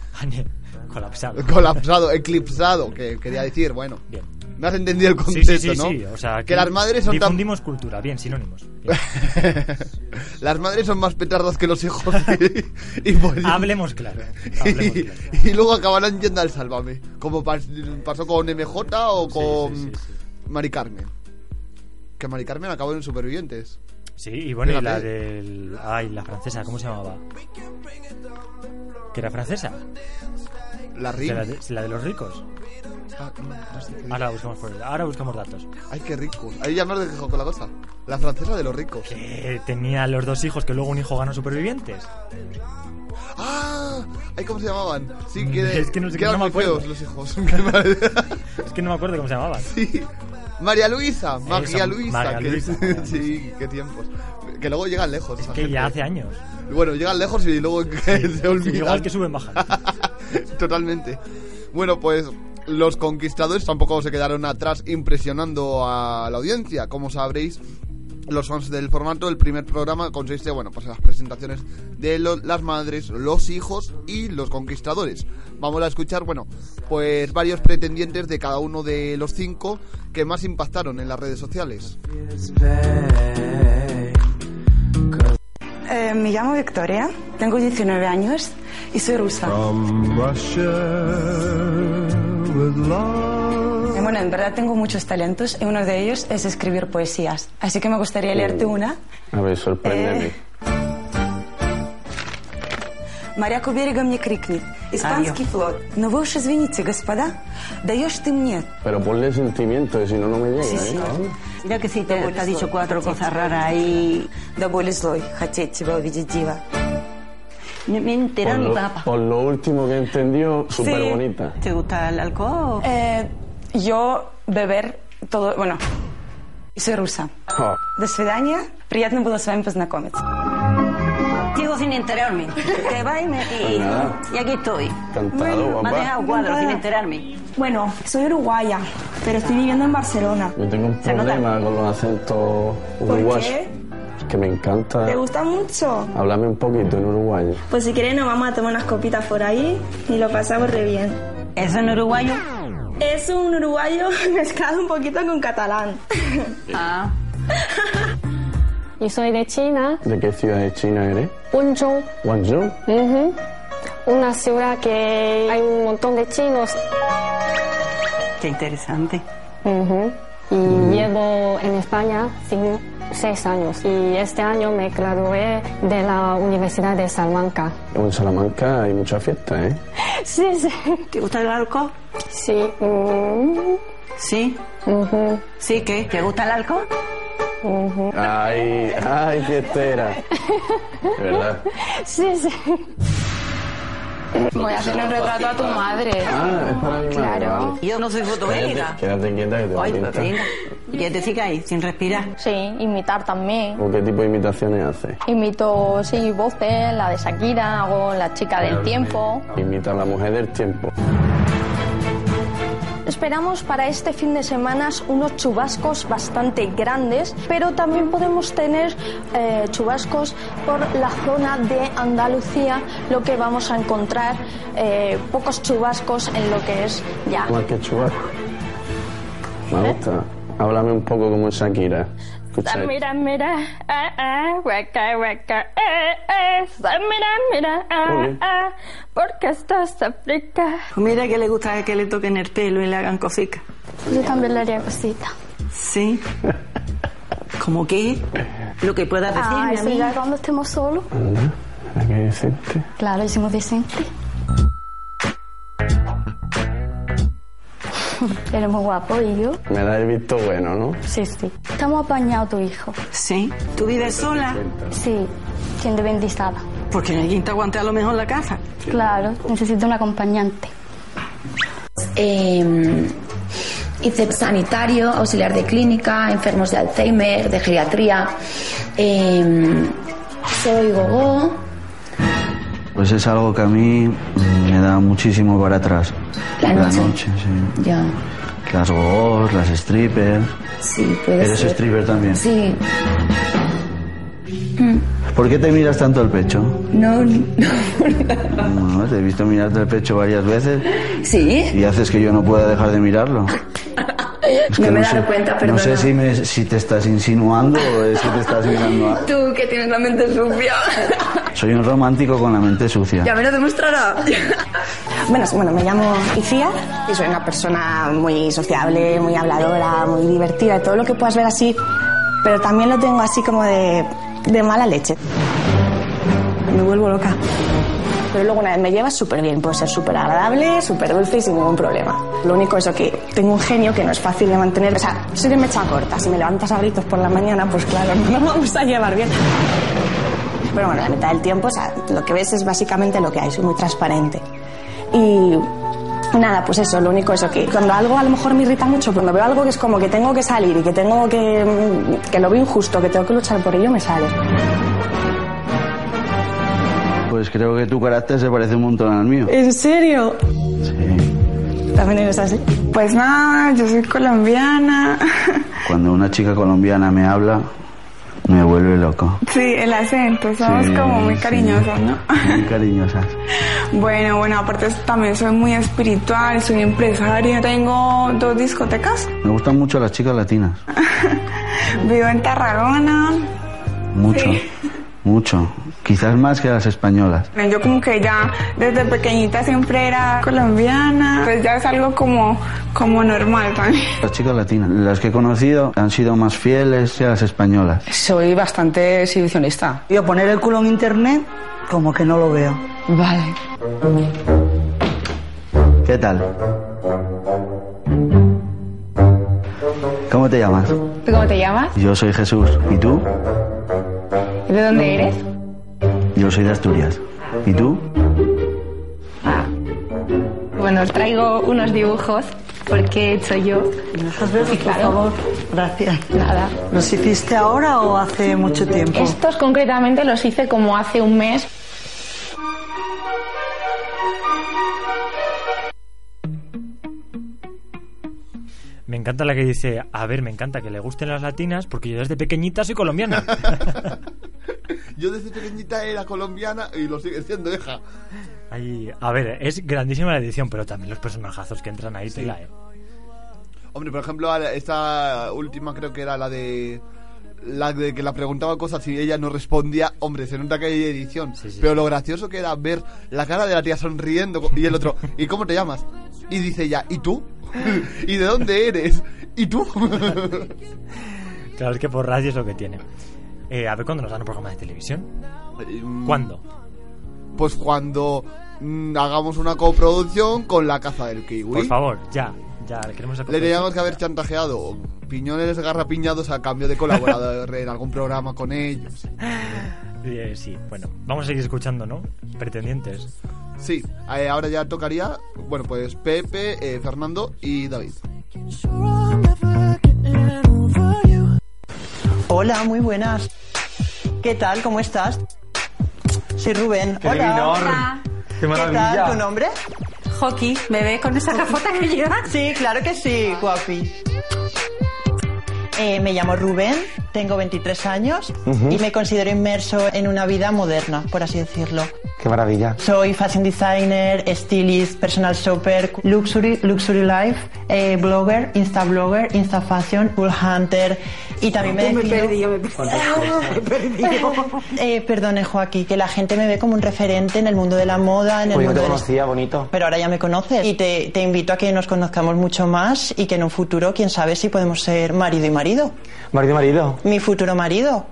Colapsado. Colapsado, eclipsado, que quería decir, bueno. Bien. Me has entendido el concepto, sí, sí, ¿no? sí, O sea, que las madres son tan... Difundimos cultura, bien, sinónimos. Bien. las madres son más petardas que los hijos. y, y pues- Hablemos claro. Hablemos y, claro. y luego acabarán yendo al Sálvame. Como pas- pasó con MJ o con Mari Carmen. Que Mari Carmen acabó en Supervivientes. Sí, y bueno, y Fíjate. la del. Ay, la francesa, ¿cómo se llamaba? ¿Que era francesa? La ¿Que Ring. La de, la de los ricos. Ah, no, no sé qué Ahora buscamos, por- ahora buscamos datos. Ay, qué rico. Ahí ya me has dejado con la cosa. La francesa de los ricos. Que tenía los dos hijos, que luego un hijo ganó supervivientes. ¡Ah! Ay, ¿Cómo se llamaban? Sí, que, Es que no sé- que eran no me muy acuerdo. feos los hijos. Es que no me acuerdo cómo se llamaban. Sí. María Luisa, María Luisa. María que- Luisa. sí, qué tiempos. Que luego llegan lejos. esa Que gente. ya hace años. Bueno, llegan lejos y luego se olvidan. Igual que suben, bajan. Totalmente. Bueno, pues los conquistadores tampoco se quedaron atrás impresionando a la audiencia. Como sabréis, los fans del formato, el primer programa consiste, bueno, pues en las presentaciones de lo- las madres, los hijos y los conquistadores. Vamos a escuchar, bueno, pues varios pretendientes de cada uno de los cinco que más impactaron en las redes sociales. Eh, me llamo Victoria, tengo 19 años y soy rusa. Eh, Bueno, en verdad tengo muchos talentos y uno de ellos es escribir poesías. Así que me gustaría leerte una. A ver, sorpréndeme. Eh. Моряк у берега мне крикнет. Испанский флот. Но вы уж извините, господа, даешь ты мне. Pero ponle sentimiento, si no, no me llega, Sí, sí. ¿eh? Mira que sí, te, ha dicho cuatro cosas raras y... До боли злой, хотеть тебя увидеть дива. Me, me enteré Por mi lo, papá. por lo último que entendió, súper bonita. ¿Te gusta el alcohol? Eh, yo beber todo... Bueno, soy rusa. Oh, До свидания. Приятно было с вами познакомиться. Sigo sin enterarme. Te va y, me, y, Pues nada. y aquí estoy. Encantado, Me guapa. has dejado cuadro sin enterarme. Bueno, soy uruguaya, pero estoy viviendo en Barcelona. Yo tengo un Se nota. problema con los acentos ¿Por uruguayos. qué? Que me encanta. ¿Te gusta mucho? Háblame un poquito en uruguayo. Pues si quieres nos vamos a tomar unas copitas por ahí y lo pasamos re bien. ¿Es en uruguayo? Es un uruguayo mezclado un poquito con catalán. Ah. Yo soy de China, ¿De qué ciudad de China eres? Wenzhou, Guangzhou. ujú, una ciudad que hay un montón de chinos. Qué interesante. ujú, Y llevo en España cinco, seis años. Y este año me gradué de la Universidad de Salamanca. En Salamanca hay mucha fiesta, ¿eh? Sí, sí. ¿Te gusta el alcohol? Sí. mm, Sí. ¿Sí qué? ¿Te gusta el alcohol? ujú. Ay, ay, fiestera. Verdad. Sí, sí. Voy a hacerle un retrato a tu madre. Ah, es para mi madre. Claro. vale. Yo no soy fotogénica. Quédate, quédate quieta que te va a pintar. venga. ¿Qué te sigue ahí, sin respirar? Sí, imitar también. ¿O qué tipo de imitaciones haces? Imito, sí, voces, la de Shakira, hago la chica del tiempo. Imita a la mujer del tiempo. Esperamos para este fin de semana unos chubascos bastante grandes, pero también podemos tener eh, chubascos por la zona de Andalucía, lo que vamos a encontrar eh, pocos chubascos en lo que es ya. Me gusta. Háblame un poco como Shakira. Escucha. Mira, mira, ah, ah, hueca, hueca, eh, eh, mira, mira, ah, ah, porque estás África. Pues mira que le gusta que le toquen el pelo y le hagan cositas. Yo también le haría cosita. Sí. ¿Cómo qué? Lo que puedas Ah, decirme a mí. ya cuando estemos solos. Anda, ¿a qué decente? Claro, hicimos decente. Eres muy guapo, y yo. Me da el visto bueno, ¿no? Sí, sí. Estamos apañados tu hijo. Sí. ¿Tú vives sola? Sí, siendo independizada. Porque alguien te aguante a lo mejor la casa. Claro, necesito un acompañante. Eh, hice sanitario, auxiliar de clínica, enfermos de Alzheimer, de geriatría. Eh, soy gogó. Pues es algo que a mí mm, me da muchísimo para atrás. La noche. sí. Ya, Las gogos, las strippers. sí, puede ¿Eres ser. stripper también? Sí. ¿Por qué te miras tanto el pecho? No, no. No, te he visto mirarte el pecho varias veces ¿Sí? y haces que yo no pueda dejar de mirarlo. Es que no me he dado cuenta, perdona. No sé si, me- si te estás insinuando o es que te estás mirando a... Tú que tienes la mente sucia. Soy un romántico con la mente sucia. Ya me lo demostrará. bueno, bueno, me llamo Icía y soy una persona muy sociable, muy habladora, muy divertida, todo lo que puedas ver así, pero también lo tengo así como de, de mala leche. Me vuelvo loca. Pero luego una vez me llevas súper bien, puedo ser súper agradable, súper dulce y sin ningún problema. Lo único es que tengo un genio que no es fácil de mantener. O sea, soy de mecha corta. Si me levantas a gritos por la mañana, pues claro, no nos vamos a llevar bien. Pero bueno, la mitad del tiempo, o sea, lo que ves es básicamente lo que hay, soy muy transparente. Y nada, pues eso, lo único es que cuando algo a lo mejor me irrita mucho, cuando veo algo que es como que tengo que salir y que tengo que, que lo veo injusto, que tengo que luchar por ello, me sale. Pues creo que tu carácter se parece un montón al mío. ¿En serio? Sí. ¿También eres así? Pues nada, yo soy colombiana. Cuando una chica colombiana me habla, me vuelve loco. Sí, el acento, somos Sí, como muy sí. cariñosos, ¿no? Muy cariñosas. Bueno, bueno, aparte también soy muy espiritual, soy empresaria. Tengo dos discotecas. Me gustan mucho las chicas latinas. Vivo en Tarragona. Mucho. Sí. Mucho. Quizás más que las españolas. Yo como que ya desde pequeñita siempre era colombiana, pues ya es algo como, como normal también. Las chicas latinas. Las que he conocido han sido más fieles que las españolas. Soy bastante exhibicionista. Yo poner el culo en internet, como que no lo veo. Vale. ¿Qué tal? ¿Cómo te llamas? ¿Tú cómo te llamas? Yo soy Jesús. ¿Y tú? ¿Y de dónde eres? Yo soy de Asturias. ¿Y tú? Bueno, os traigo unos dibujos porque he hecho yo. Sí, por favor. Gracias. Nada. ¿Los hiciste ahora o hace mucho tiempo? Estos concretamente los hice como hace un mes. Me encanta la que dice, a ver, me encanta que le gusten las latinas porque yo desde pequeñita soy colombiana. Yo desde pequeñita era colombiana y lo sigue siendo, hija. Ahí, a ver, es grandísima la edición, pero también los personajazos que entran ahí, tela, eh. Hombre, por ejemplo, esta última creo que era la de la de que la preguntaba cosas y ella no respondía. Hombre, se nota que hay edición. Pero lo gracioso que era ver la cara de la tía sonriendo y el otro, ¿y cómo te llamas? Y dice ella, ¿y tú? ¿Y de dónde eres? ¿Y tú? Claro, es que por radio es lo que tiene. Eh, a ver cuándo nos dan un programa de televisión. ¿Cuándo? Pues cuando mm, hagamos una coproducción con la caza del kiwi. Por favor, ya, ya, queremos el Le teníamos que haber chantajeado piñones garrapiñados a cambio de colaborador en algún programa con ellos. Eh, sí, bueno, vamos a seguir escuchando, ¿no? Pretendientes. Sí, eh, ahora ya tocaría, bueno, pues Pepe, eh, Fernando y David. Hola, muy buenas. ¿Qué tal? ¿Cómo estás? Soy Rubén. ¡Qué Hola. Hola. ¡Qué maravilla! tal? ¿Tu nombre? Joki, ¿me ves con esa gafota que llevas? Sí, claro que sí, guapi. Eh, me llamo Rubén, tengo 23 años y me considero inmerso en una vida moderna, por así decirlo. ¡Qué maravilla! Soy fashion designer, stylist, personal shopper, luxury, luxury life, eh, blogger, insta blogger, insta fashion, bull hunter y también me Me defino- perdí, me perdí. Me perdí. Eh, perdone, Joaquín, que la gente me ve como un referente en el mundo de la moda, en el Pues yo mundo te del conocía, bonito. pero ahora ya me conoces y te, te invito a que nos conozcamos mucho más y que en un futuro, quién sabe si podemos ser marido y marido. Marido, marido. Mi futuro marido.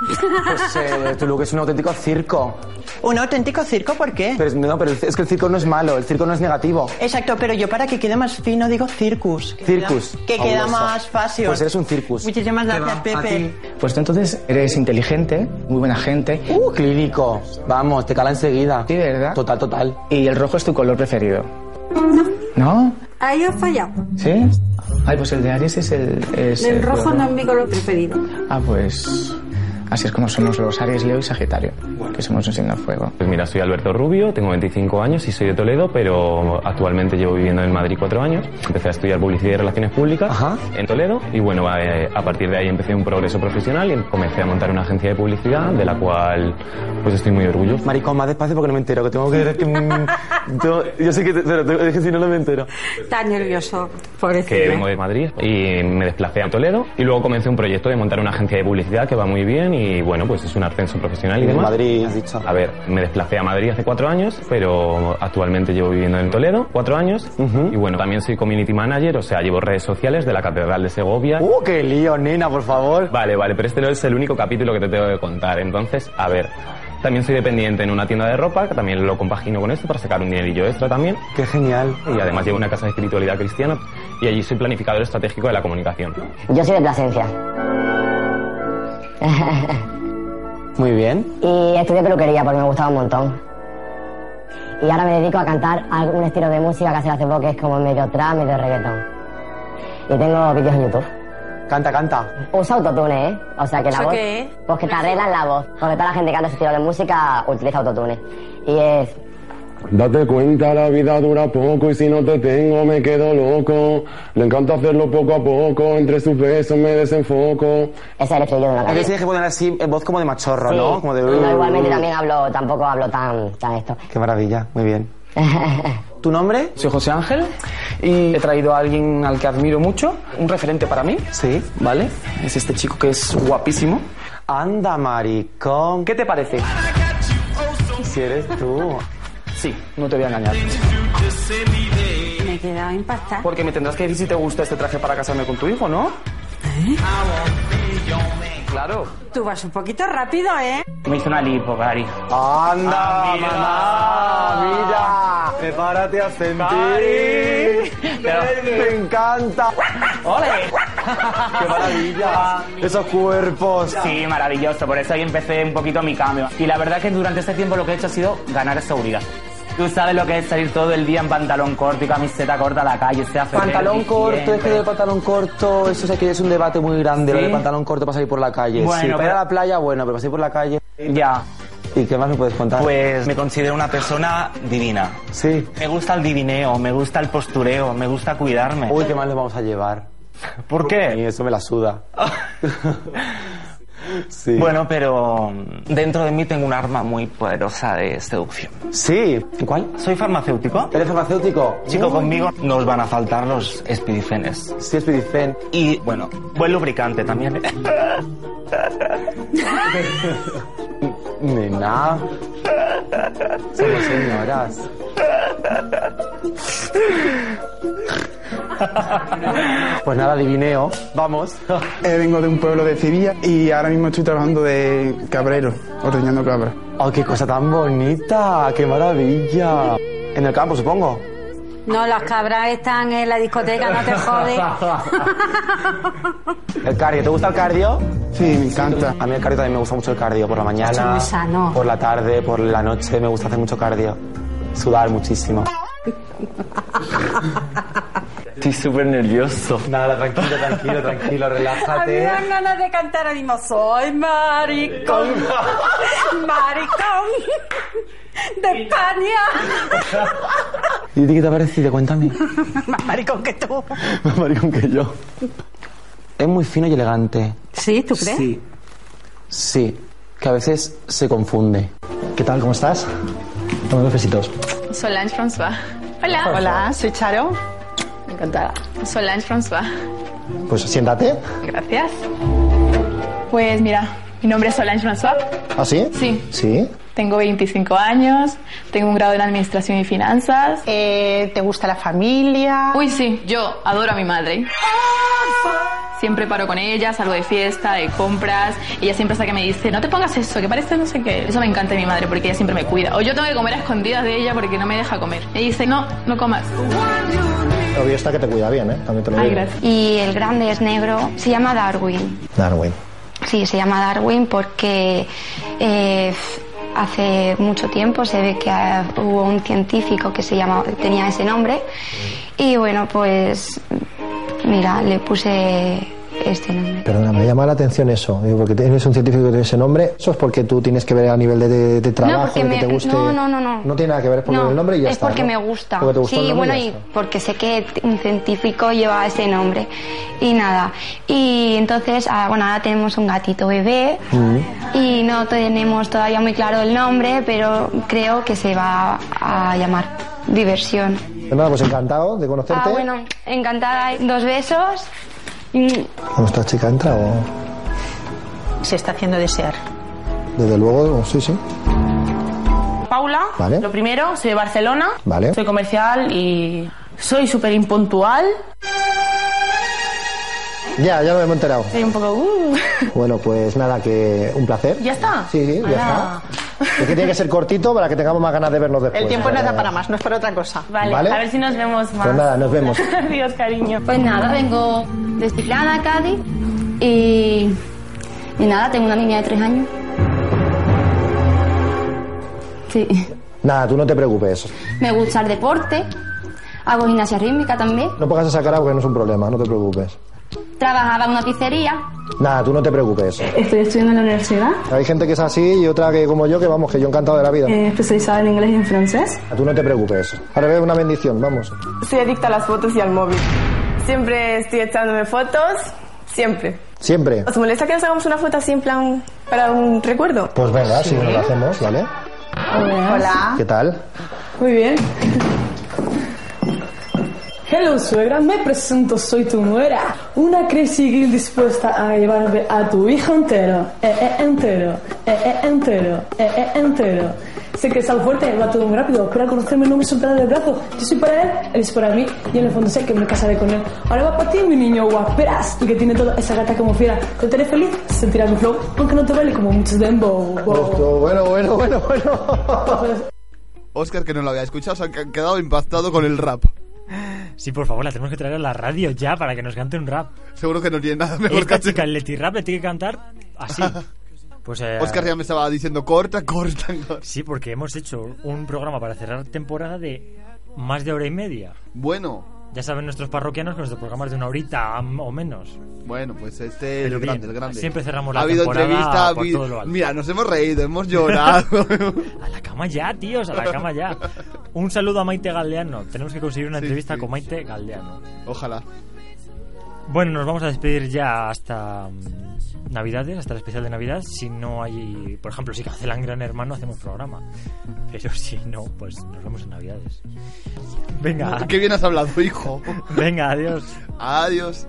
Pues eh, tu look es un auténtico circo. ¿Un auténtico circo? ¿Por qué? Pero, es- no, pero es que el circo no es malo, el circo no es negativo. Exacto, pero yo para que quede más fino digo circus. Que Circus. queda- Que queda Fabuloso. más fácil. Pues eres un circus. Muchísimas gracias, Pepe. Pues tú entonces eres inteligente, muy buena gente. Uh, clínico. Vamos, te cala enseguida. Sí, ¿verdad? Total, total. Y el rojo es tu color preferido. ¿No? Ahí has fallado. ¿Sí? Ay, pues el de Aries es el... es El el rojo color- no es mi color preferido. Ah, pues... Así es como somos los Aries, Leo y Sagitario, que somos un signo de fuego. Pues mira, soy Alberto Rubio, tengo 25 años y soy de Toledo, pero actualmente llevo viviendo en Madrid cuatro años. Empecé a estudiar publicidad y relaciones públicas en Toledo y bueno, eh, a partir de ahí empecé un progreso profesional y comencé a montar una agencia de publicidad de la cual pues estoy muy orgulloso. Maricón, más despacio porque no me entero, que tengo que... que mm, tengo- yo sé que... te- pero es que si no, no me entero. Estás nervioso, que pobrecito. vengo de Madrid y me desplacé a Toledo y luego comencé un proyecto de montar una agencia de publicidad que va muy bien y bueno, pues es un ascenso profesional y demás. Madrid, has dicho. A ver, me desplacé a Madrid hace cuatro años, pero actualmente llevo viviendo en Toledo cuatro años y bueno, también soy community manager, o sea, llevo redes sociales de la Catedral de Segovia. ¡Uh, qué lío, nena, por favor! Vale, vale, pero este no es el único capítulo que te tengo que contar, entonces, a ver. También soy dependiente en una tienda de ropa, que también lo compagino con esto para sacar un dinerillo extra también. ¡Qué genial! Y además llevo una casa de espiritualidad cristiana y allí soy planificador estratégico de la comunicación. Yo soy de Plasencia. Muy bien. y estudié peluquería porque me gustaba un montón. Y ahora me dedico a cantar algún estilo de música que hace hace poco que es como medio trap, medio reggaetón. Y tengo vídeos en YouTube. Canta, canta. Usa autotune, ¿eh? O sea que la ¿Eso voz... qué es? Pues que te arreglan la voz. Porque toda la gente que canta ese estilo de música utiliza autotune. Y es... Date cuenta, la vida dura poco y si no te tengo me quedo loco. Le encanta hacerlo poco a poco, entre sus besos me desenfoco. Ese es el estribillo de una Es que canción. tienes que poner así en voz como de machorro, Sí. ¿no? Como de... No, igualmente también hablo, tampoco hablo tan, tan esto. Qué maravilla, muy bien. ¿Tu nombre? Soy José Ángel y he traído a alguien al que admiro mucho, un referente para mí. Sí. ¿Vale? Es este chico que es guapísimo. Anda, maricón. ¿Qué te parece? Si eres tú. Sí, no te voy a engañar. Me he quedado impactada. Porque me tendrás que decir si te gusta este traje para casarme con tu hijo, ¿no? Claro. Tú vas un poquito rápido, ¿eh? Me hizo una lipo, Gary. ¡Anda, mamá! ¡Mira! ¡Prepárate a sentir! ¡Me encanta! ¡Ole! ¡Qué maravilla! Esos cuerpos. Sí, maravilloso. Por eso ahí empecé un poquito mi cambio. Y la verdad que durante este tiempo lo que he hecho ha sido ganar seguridad. Tú sabes lo que es salir todo el día en pantalón corto y camiseta corta a la calle, sea feliz, Pantalón corto, es que de pantalón corto, eso es, que es un debate muy grande, lo ¿Sí? de pantalón corto para salir por la calle. Bueno, sí, para ir a la playa, bueno, pero para salir por la calle. Ya. ¿Y qué más me puedes contar? Pues me considero una persona divina. Sí. Me gusta el divineo, me gusta el postureo, me gusta cuidarme. Uy, ¿qué más le vamos a llevar? ¿Por qué? Y eso me la suda. sí. Bueno, pero dentro de mí tengo un arma muy poderosa de seducción. Sí. ¿Cuál? Soy farmacéutico. ¿Eres farmacéutico? Chico, conmigo nos van a faltar los espidifenes. Sí, Spidifen. Y bueno, buen lubricante también. Nena. Somos señoras. Pues nada, divineo. Vamos. Eh, vengo de un pueblo de Sevilla y ahora mismo estoy trabajando de cabrero, ordeñando cabras. ¡Oh, qué cosa tan bonita! ¡Qué maravilla! En el campo, supongo. No, las cabras están en la discoteca, no te jodes. ¿El cardio? ¿Te gusta el cardio? Sí, me encanta. A mí el cardio también me gusta mucho el cardio. Por la mañana, muy sano. por la tarde, por la noche me gusta hacer mucho cardio. Sudar muchísimo. Estoy súper nervioso. Nada, tranquilo, tranquilo, tranquilo, A mí me relájate. dan ganas de cantar ahora mismo. Soy maricón. maricón. De España. ¿Y a ti qué te ha parecido? Cuéntame. Más maricón que tú. Más maricón que yo. Es muy fino y elegante. ¿Sí? ¿Tú crees? Sí. Sí, que a veces se confunde. ¿Qué tal? ¿Cómo estás? Toma dos besitos. Solange François. Hola. Hola, soy Charo. Encantada. Solange François. Pues siéntate. Gracias. Pues mira, mi nombre es Solange François. ¿Ah, sí? Sí. Sí. Tengo 25 años, tengo un grado en Administración y Finanzas. Eh, ¿Te gusta la familia? Uy, sí, yo adoro a mi madre. Siempre paro con ella, salgo de fiesta, de compras. y Ella siempre está que me dice, no te pongas eso, que parece no sé qué. Eso me encanta de mi madre porque ella siempre me cuida. O yo tengo que comer a escondidas de ella porque no me deja comer. Me dice, no, no comas. Obvio está que te cuida bien, ¿eh? También te lo Ay, digo. gracias. Y el grande es negro, se llama Darwin. Darwin. Sí, se llama Darwin porque eh, hace mucho tiempo se ve que ah, hubo un científico que se llama, tenía ese nombre. Y bueno, pues mira, le puse este nombre. Perdona, me llama la atención eso, porque tienes un científico que tiene ese nombre. ¿Eso es porque tú tienes que ver a nivel de, de- de trabajo, no, de que me, te guste? no, no, no, no. No tiene nada que ver, es por No, el nombre y ya es está, porque ¿no? me gusta. Porque te gustó el sí, nombre bueno, y y porque sé que un científico lleva ese nombre. Y nada. Y entonces, ah, bueno, ahora tenemos un gatito bebé Mm. y no tenemos todavía muy claro el nombre, pero creo que se va a llamar Diversión. Nada, pues encantado de conocerte. Ah, bueno, encantada. Dos besos. Mm, ¿Cómo esta chica entra o...? Se está haciendo desear. Desde luego, sí, sí. Paula, Vale. lo primero, soy de Barcelona, Vale. soy comercial y soy súper impuntual. Ya, ya lo hemos enterado. Soy un poco... uh. Bueno, pues nada, que un placer. ¿Ya está? Sí, sí, ya está. Es que tiene que ser cortito para que tengamos más ganas de vernos después. El tiempo no da para más, no es para otra cosa. Vale, Vale. a ver si nos vemos más. Pues nada, nos vemos. Adiós, cariño. Pues nada, vengo de Chiclana, Cádiz. Y, y nada, tengo una niña de tres años. Sí. Nada, tú no te preocupes. Me gusta el deporte. Hago gimnasia rítmica también. No pongas esa cara porque no es un problema, no te preocupes. Trabajaba en una pizzería. Nada, tú no te preocupes. Estoy estudiando en la universidad, Hay gente que es así y otra que como yo, que vamos, que yo encantado de la vida. eh, especializada en inglés y en francés. Tú no te preocupes. Ahora veo una bendición, vamos. Soy adicta a las fotos y al móvil. Siempre estoy echándome fotos, siempre. Siempre. ¿Os molesta que nos hagamos una foto así en plan para un recuerdo? Pues venga, si no lo hacemos, ¿vale? Hola. ¿Qué tal? Muy bien. Hello, suegra, me presento, soy tu nuera. Una crazy girl dispuesta a llevarme a tu hijo entero. Eh, eh, entero. Eh, eh, entero. Eh, eh, entero. Sé que es algo fuerte, va todo muy rápido, pero al conocerme no me soltará del brazo. Yo soy para él, él es para mí, y en el fondo sé que me casaré con él. Ahora va para ti, mi niño guaperas, y que tiene toda esa gata como fiera. Te haré feliz, sentirás mi flow, aunque no te vale como muchos dembow. Bueno, bueno, bueno, bueno. Oscar, que no lo había escuchado, se ha quedado impactado con el rap. Sí, por favor, la tenemos que traer a la radio ya para que nos cante un rap. Seguro que no tiene nada mejor que Esta chica, el Leti Rap, le tiene que cantar así. Pues, eh, Oscar ya me estaba diciendo corta, corta, corta. Sí, porque hemos hecho un programa para cerrar temporada de más de hora y media. Bueno, Ya saben nuestros parroquianos que nuestros programas de una horita o menos. bueno, pues este es el grande, el grande. siempre cerramos la Ha habido temporada entrevista, ha por habido- todo lo alto. Mira, nos hemos reído, hemos llorado. A la cama ya, tíos, a la cama ya. Un saludo a Maite Galdeano. Tenemos que conseguir una Sí, entrevista sí. con Maite Galdeano. Ojalá. Bueno, nos vamos a despedir ya hasta mm, Navidades, hasta el especial de Navidad. Si no hay, por ejemplo, si cancelan Gran Hermano, hacemos programa. Pero si no, pues nos vemos en Navidades. Venga. Qué bien has hablado, hijo. Venga, adiós. adiós.